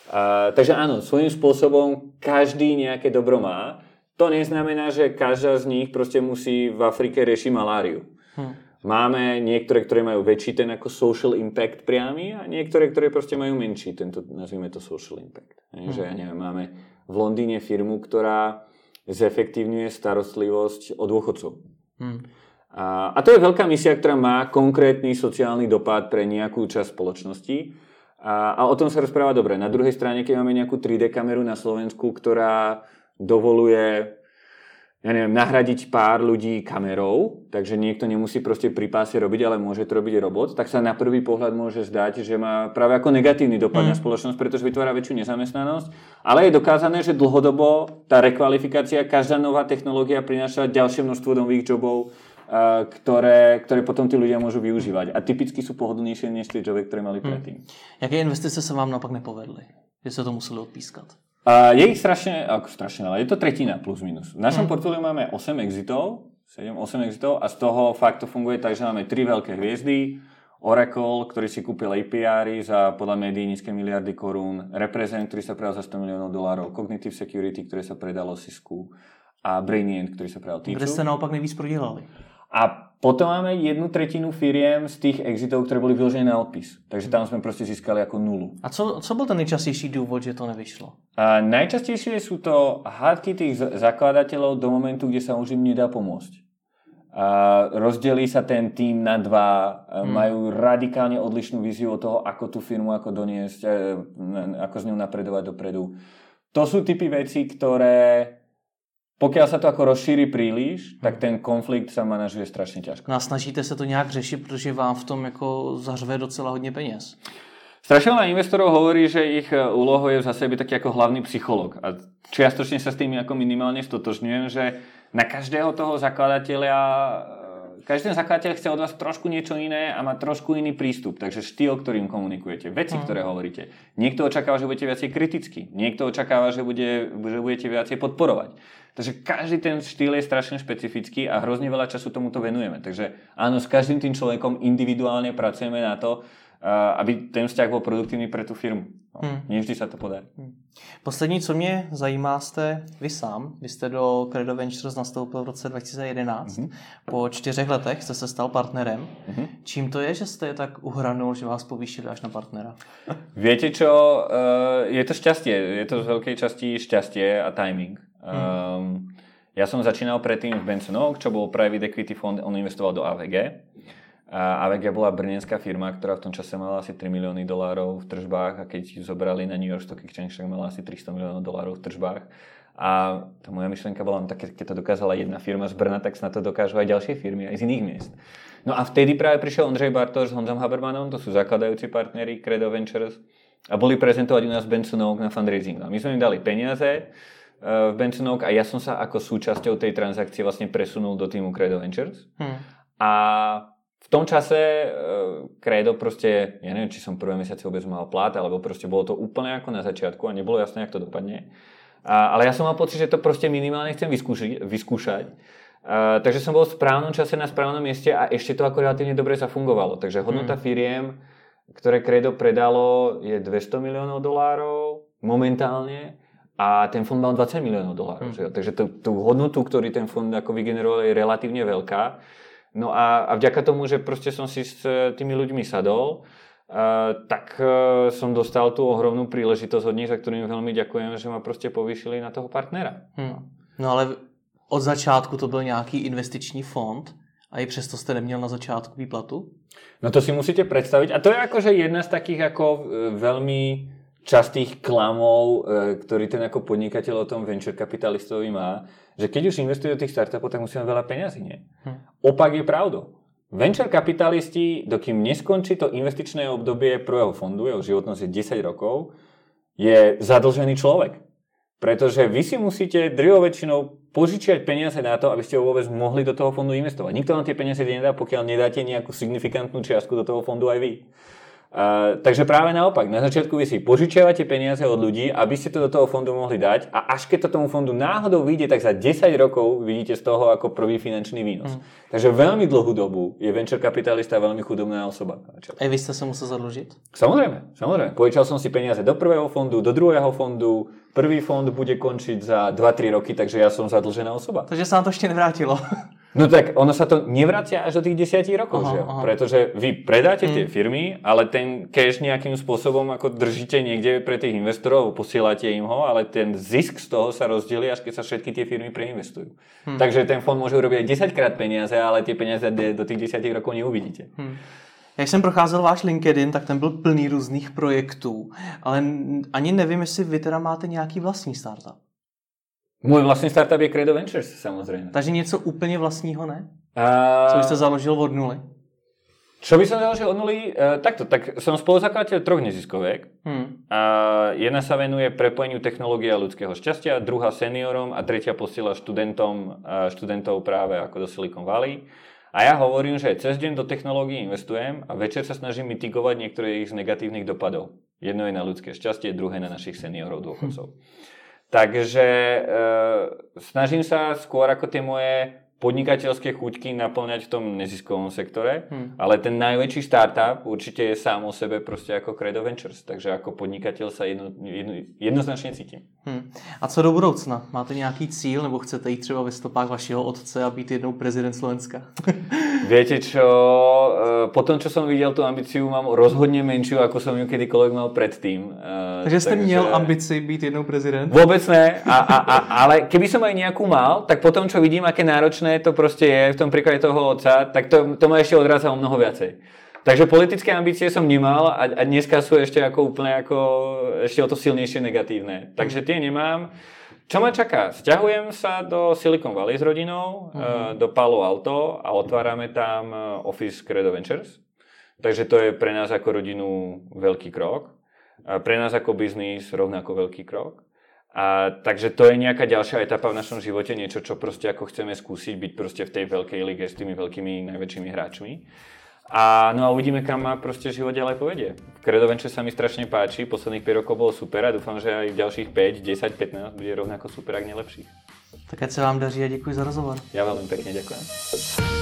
A, takže áno, svojím spôsobom každý nejaké dobro má. To neznamená, že každá z nich proste musí v Afrike riešiť maláriu. Hm. Máme niektoré, ktoré majú väčší ten ako social impact priamy a niektoré, ktoré proste majú menší, tento, nazvime to social impact. Mm. Že ja neviem, máme v Londýne firmu, ktorá zefektívňuje starostlivosť o dôchodcov. Hmm. A, a to je veľká misia, ktorá má konkrétny sociálny dopad pre nejakú časť spoločnosti. A, a o tom sa rozpráva dobre. Na druhej strane, keď máme nejakú 3D kameru na Slovensku, ktorá dovoluje ja neviem, nahradiť pár ľudí kamerou, takže niekto nemusí proste pri páse robiť, ale môže to robiť robot, tak sa na prvý pohľad môže zdať, že má práve ako negatívny dopad mm. na spoločnosť, pretože vytvára väčšiu nezamestnanosť. Ale je dokázané, že dlhodobo tá rekvalifikácia, každá nová technológia prináša ďalšie množstvo nových jobov, ktoré, ktoré potom tí ľudia môžu využívať. A typicky sú pohodlnejšie než tie joby, ktoré mali predtým. Jaké investice se vám naopak nepovedly? Že se to museli odpískat? A je ich strašne, ako strašne veľa, je to tretina plus minus. V našom mm. portfóliu máme 8 exitov, 7-8 exitov a z toho fakt to funguje tak, že máme 3 veľké hviezdy, Oracle, ktorý si kúpil APR za podľa médií nízke miliardy korún, Represent, ktorý sa predal za 100 miliónov dolárov, Cognitive Security, ktoré sa predalo Cisco a Brainient, ktorý sa predal Týču. Kde ste naopak nejvíc prodělali? A potom máme jednu tretinu firiem z tých exitov, ktoré boli vyložené na odpis. Takže tam sme proste získali ako nulu. A co, co byl ten nejčastější důvod, že to nevyšlo? A najčastejšie sú to hádky tých zakladateľov do momentu, kde sa už im nedá pomôcť. A rozdelí sa ten tým na dva, hmm. majú radikálne odlišnú víziu od toho, ako tú firmu ako doniesť, ako s ňou napredovať dopredu. To sú typy veci, ktoré pokiaľ sa to ako rozšíri príliš, tak ten konflikt sa manažuje strašne ťažko. No a snažíte se to nějak řešit, protože vám v tom jako zařve docela hodně peněz. Strašne veľa investorov hovorí, že ich e, úlohou je zase byť taký ako hlavný psycholog. A čiastočne sa s tým ako minimálne stotožňujem, že na každého toho zakladateľa každý zakladateľ chce od vás trošku niečo iné a má trošku iný prístup. Takže štýl, ktorým komunikujete, veci, mm. ktoré hovoríte. Niekto očakáva, že budete viacej kritický, niekto očakáva, že, bude, že budete viacej podporovať. Takže každý ten štýl je strašne špecifický a hrozne veľa času tomuto venujeme. Takže áno, s každým tým človekom individuálne pracujeme na to, aby ten vzťah byl produktivní pro tu firmu. No, hmm. Nevždy se to podarí. Hmm. Poslední, co mě zajímá, jste vy sám. Vy jste do Credo Ventures nastoupil v roce 2011. Hmm. Po čtyřech letech jste se stal partnerem. Hmm. Čím to je, že jste je tak uhranul, že vás povýšili až na partnera? Viete čo, uh, je to šťastie. Je to z veľkej časti šťastie a timing. Hmm. Um, ja som začínal predtým v Benson Oak, čo bol private equity fond, on investoval do AVG. A AVG bola brnenská firma, ktorá v tom čase mala asi 3 milióny dolárov v tržbách a keď ju zobrali na New York Stock Exchange, tak mala asi 300 miliónov dolárov v tržbách. A tá moja myšlenka bola, no tak keď to dokázala jedna firma z Brna, tak snad to dokážu aj ďalšie firmy, aj z iných miest. No a vtedy práve prišiel Ondřej Bartoš s Honzom Habermanom, to sú zakladajúci partneri Credo Ventures a boli prezentovať u nás Benson Oak na fundraising. A my sme im dali peniaze eh, v Benson Oak a ja som sa ako súčasťou tej transakcie vlastne presunul do týmu Credo Ventures. Hmm. A v tom čase Credo proste, ja neviem, či som prvé mesiace vôbec mal plat, alebo proste bolo to úplne ako na začiatku a nebolo jasné, jak to dopadne. A, ale ja som mal pocit, že to proste minimálne chcem vyskúšať. vyskúšať. A, takže som bol v správnom čase na správnom mieste a ešte to ako relatívne dobre zafungovalo. Takže hodnota hmm. firiem, ktoré Credo predalo, je 200 miliónov dolárov momentálne a ten fond mal 20 miliónov dolárov. Hmm. Takže tú, tú hodnotu, ktorý ten fond ako vygeneroval, je relatívne veľká. No a, a vďaka tomu, že proste som si s e, tými ľuďmi sadol, Uh, tak uh, som dostal tú ohromnú príležitosť od nich, za ktorým veľmi ďakujem, že ma proste povýšili na toho partnera. Hmm. No ale od začátku to byl nějaký investiční fond a i přesto jste neměl na začátku výplatu? No to si musíte predstaviť. A to je akože jedna z takých ako veľmi častých klamov, ktorý ten ako podnikateľ o tom venture kapitalistovi má, že keď už investuje do tých startupov, tak musí mať veľa peňazí, nie? Hm. Opak je pravdou. Venture kapitalisti, dokým neskončí to investičné obdobie prvého fondu, jeho životnosť je 10 rokov, je zadlžený človek. Pretože vy si musíte drvou väčšinou požičiať peniaze na to, aby ste vôbec mohli do toho fondu investovať. Nikto vám tie peniaze nedá, pokiaľ nedáte nejakú signifikantnú čiastku do toho fondu aj vy. Uh, takže práve naopak, na začiatku vy si požičiavate peniaze od ľudí, aby ste to do toho fondu mohli dať a až keď to tomu fondu náhodou vyjde, tak za 10 rokov vidíte z toho ako prvý finančný výnos. Mm. Takže veľmi dlhú dobu je venture kapitalista veľmi chudobná osoba. A vy ste sa musel zadlžiť? Samozrejme, samozrejme. Požičal som si peniaze do prvého fondu, do druhého fondu, prvý fond bude končiť za 2-3 roky, takže ja som zadlžená osoba. Takže sa nám to ešte nevrátilo. No tak ono sa to nevracia až do tých desiatich rokov, aha, že? Aha. pretože vy predáte mm. tie firmy, ale ten cash nejakým spôsobom ako držíte niekde pre tých investorov, posielate im ho, ale ten zisk z toho sa rozdelí, až keď sa všetky tie firmy preinvestujú. Mm. Takže ten fond môže urobiť aj 10 krát peniaze, ale tie peniaze do tých 10 rokov neuvidíte. Mm. Jak jsem procházel váš LinkedIn, tak ten byl plný různých projektů, ale ani nevím, jestli vy teda máte nějaký vlastní startup. Můj vlastní startup je Credo Ventures, samozřejmě. Takže něco úplně vlastního ne? A... Co byste založil od nuly? Čo by som založil od nuly? E, takto, tak som spoluzakladateľ troch neziskoviek. Hmm. A jedna sa venuje prepojeniu technológie a ľudského šťastia, druhá seniorom a tretia posiela študentom, študentov práve ako do Silicon Valley. A ja hovorím, že cez deň do technológií investujem a večer sa snažím mitigovať niektoré ich z negatívnych dopadov. Jedno je na ľudské šťastie, druhé na našich seniorov, dôchodcov. Hmm. Takže e, snažím sa skôr ako tie moje podnikateľské chuťky naplňať v tom neziskovom sektore, hmm. ale ten najväčší startup určite je sám o sebe proste ako Credo Ventures, takže ako podnikateľ sa jedno, jedno, jednoznačne cítim. Hmm. A co do budoucna? Máte nějaký cíl, nebo chcete jít třeba ve stopách vašeho otce a být jednou prezident Slovenska? Viete čo, e, po tom, čo som videl tú ambíciu, mám rozhodne menšiu, ako som ju kedykoľvek mal predtým. E, takže ste takže... měl ambici byť jednou prezident? Vôbec ne, a, a, a, ale keby som aj nejakú mal, tak potom, čo vidím, aké náročné náročné to proste je v tom príklade toho otca, tak to, to ma ešte odráza o mnoho viacej. Takže politické ambície som nemal a, a dneska sú ešte ako úplne ako, ešte o to silnejšie negatívne. Takže tie nemám. Čo ma čaká? Sťahujem sa do Silicon Valley s rodinou, uh-huh. do Palo Alto a otvárame tam eh, Office Credo Ventures. Takže to je pre nás ako rodinu veľký krok. A pre nás ako biznis rovnako veľký krok. A, takže to je nejaká ďalšia etapa v našom živote, niečo, čo proste ako chceme skúsiť, byť proste v tej veľkej lige s tými veľkými, najväčšími hráčmi. A no a uvidíme, kam ma proste život ďalej povedie. Credo Venture sa mi strašne páči, posledných 5 rokov bolo super a dúfam, že aj ďalších 5, 10, 15 bude rovnako super, ak nelepších. Tak ať se vám daří a děkuji za rozhovor. Ja veľmi pekne ďakujem.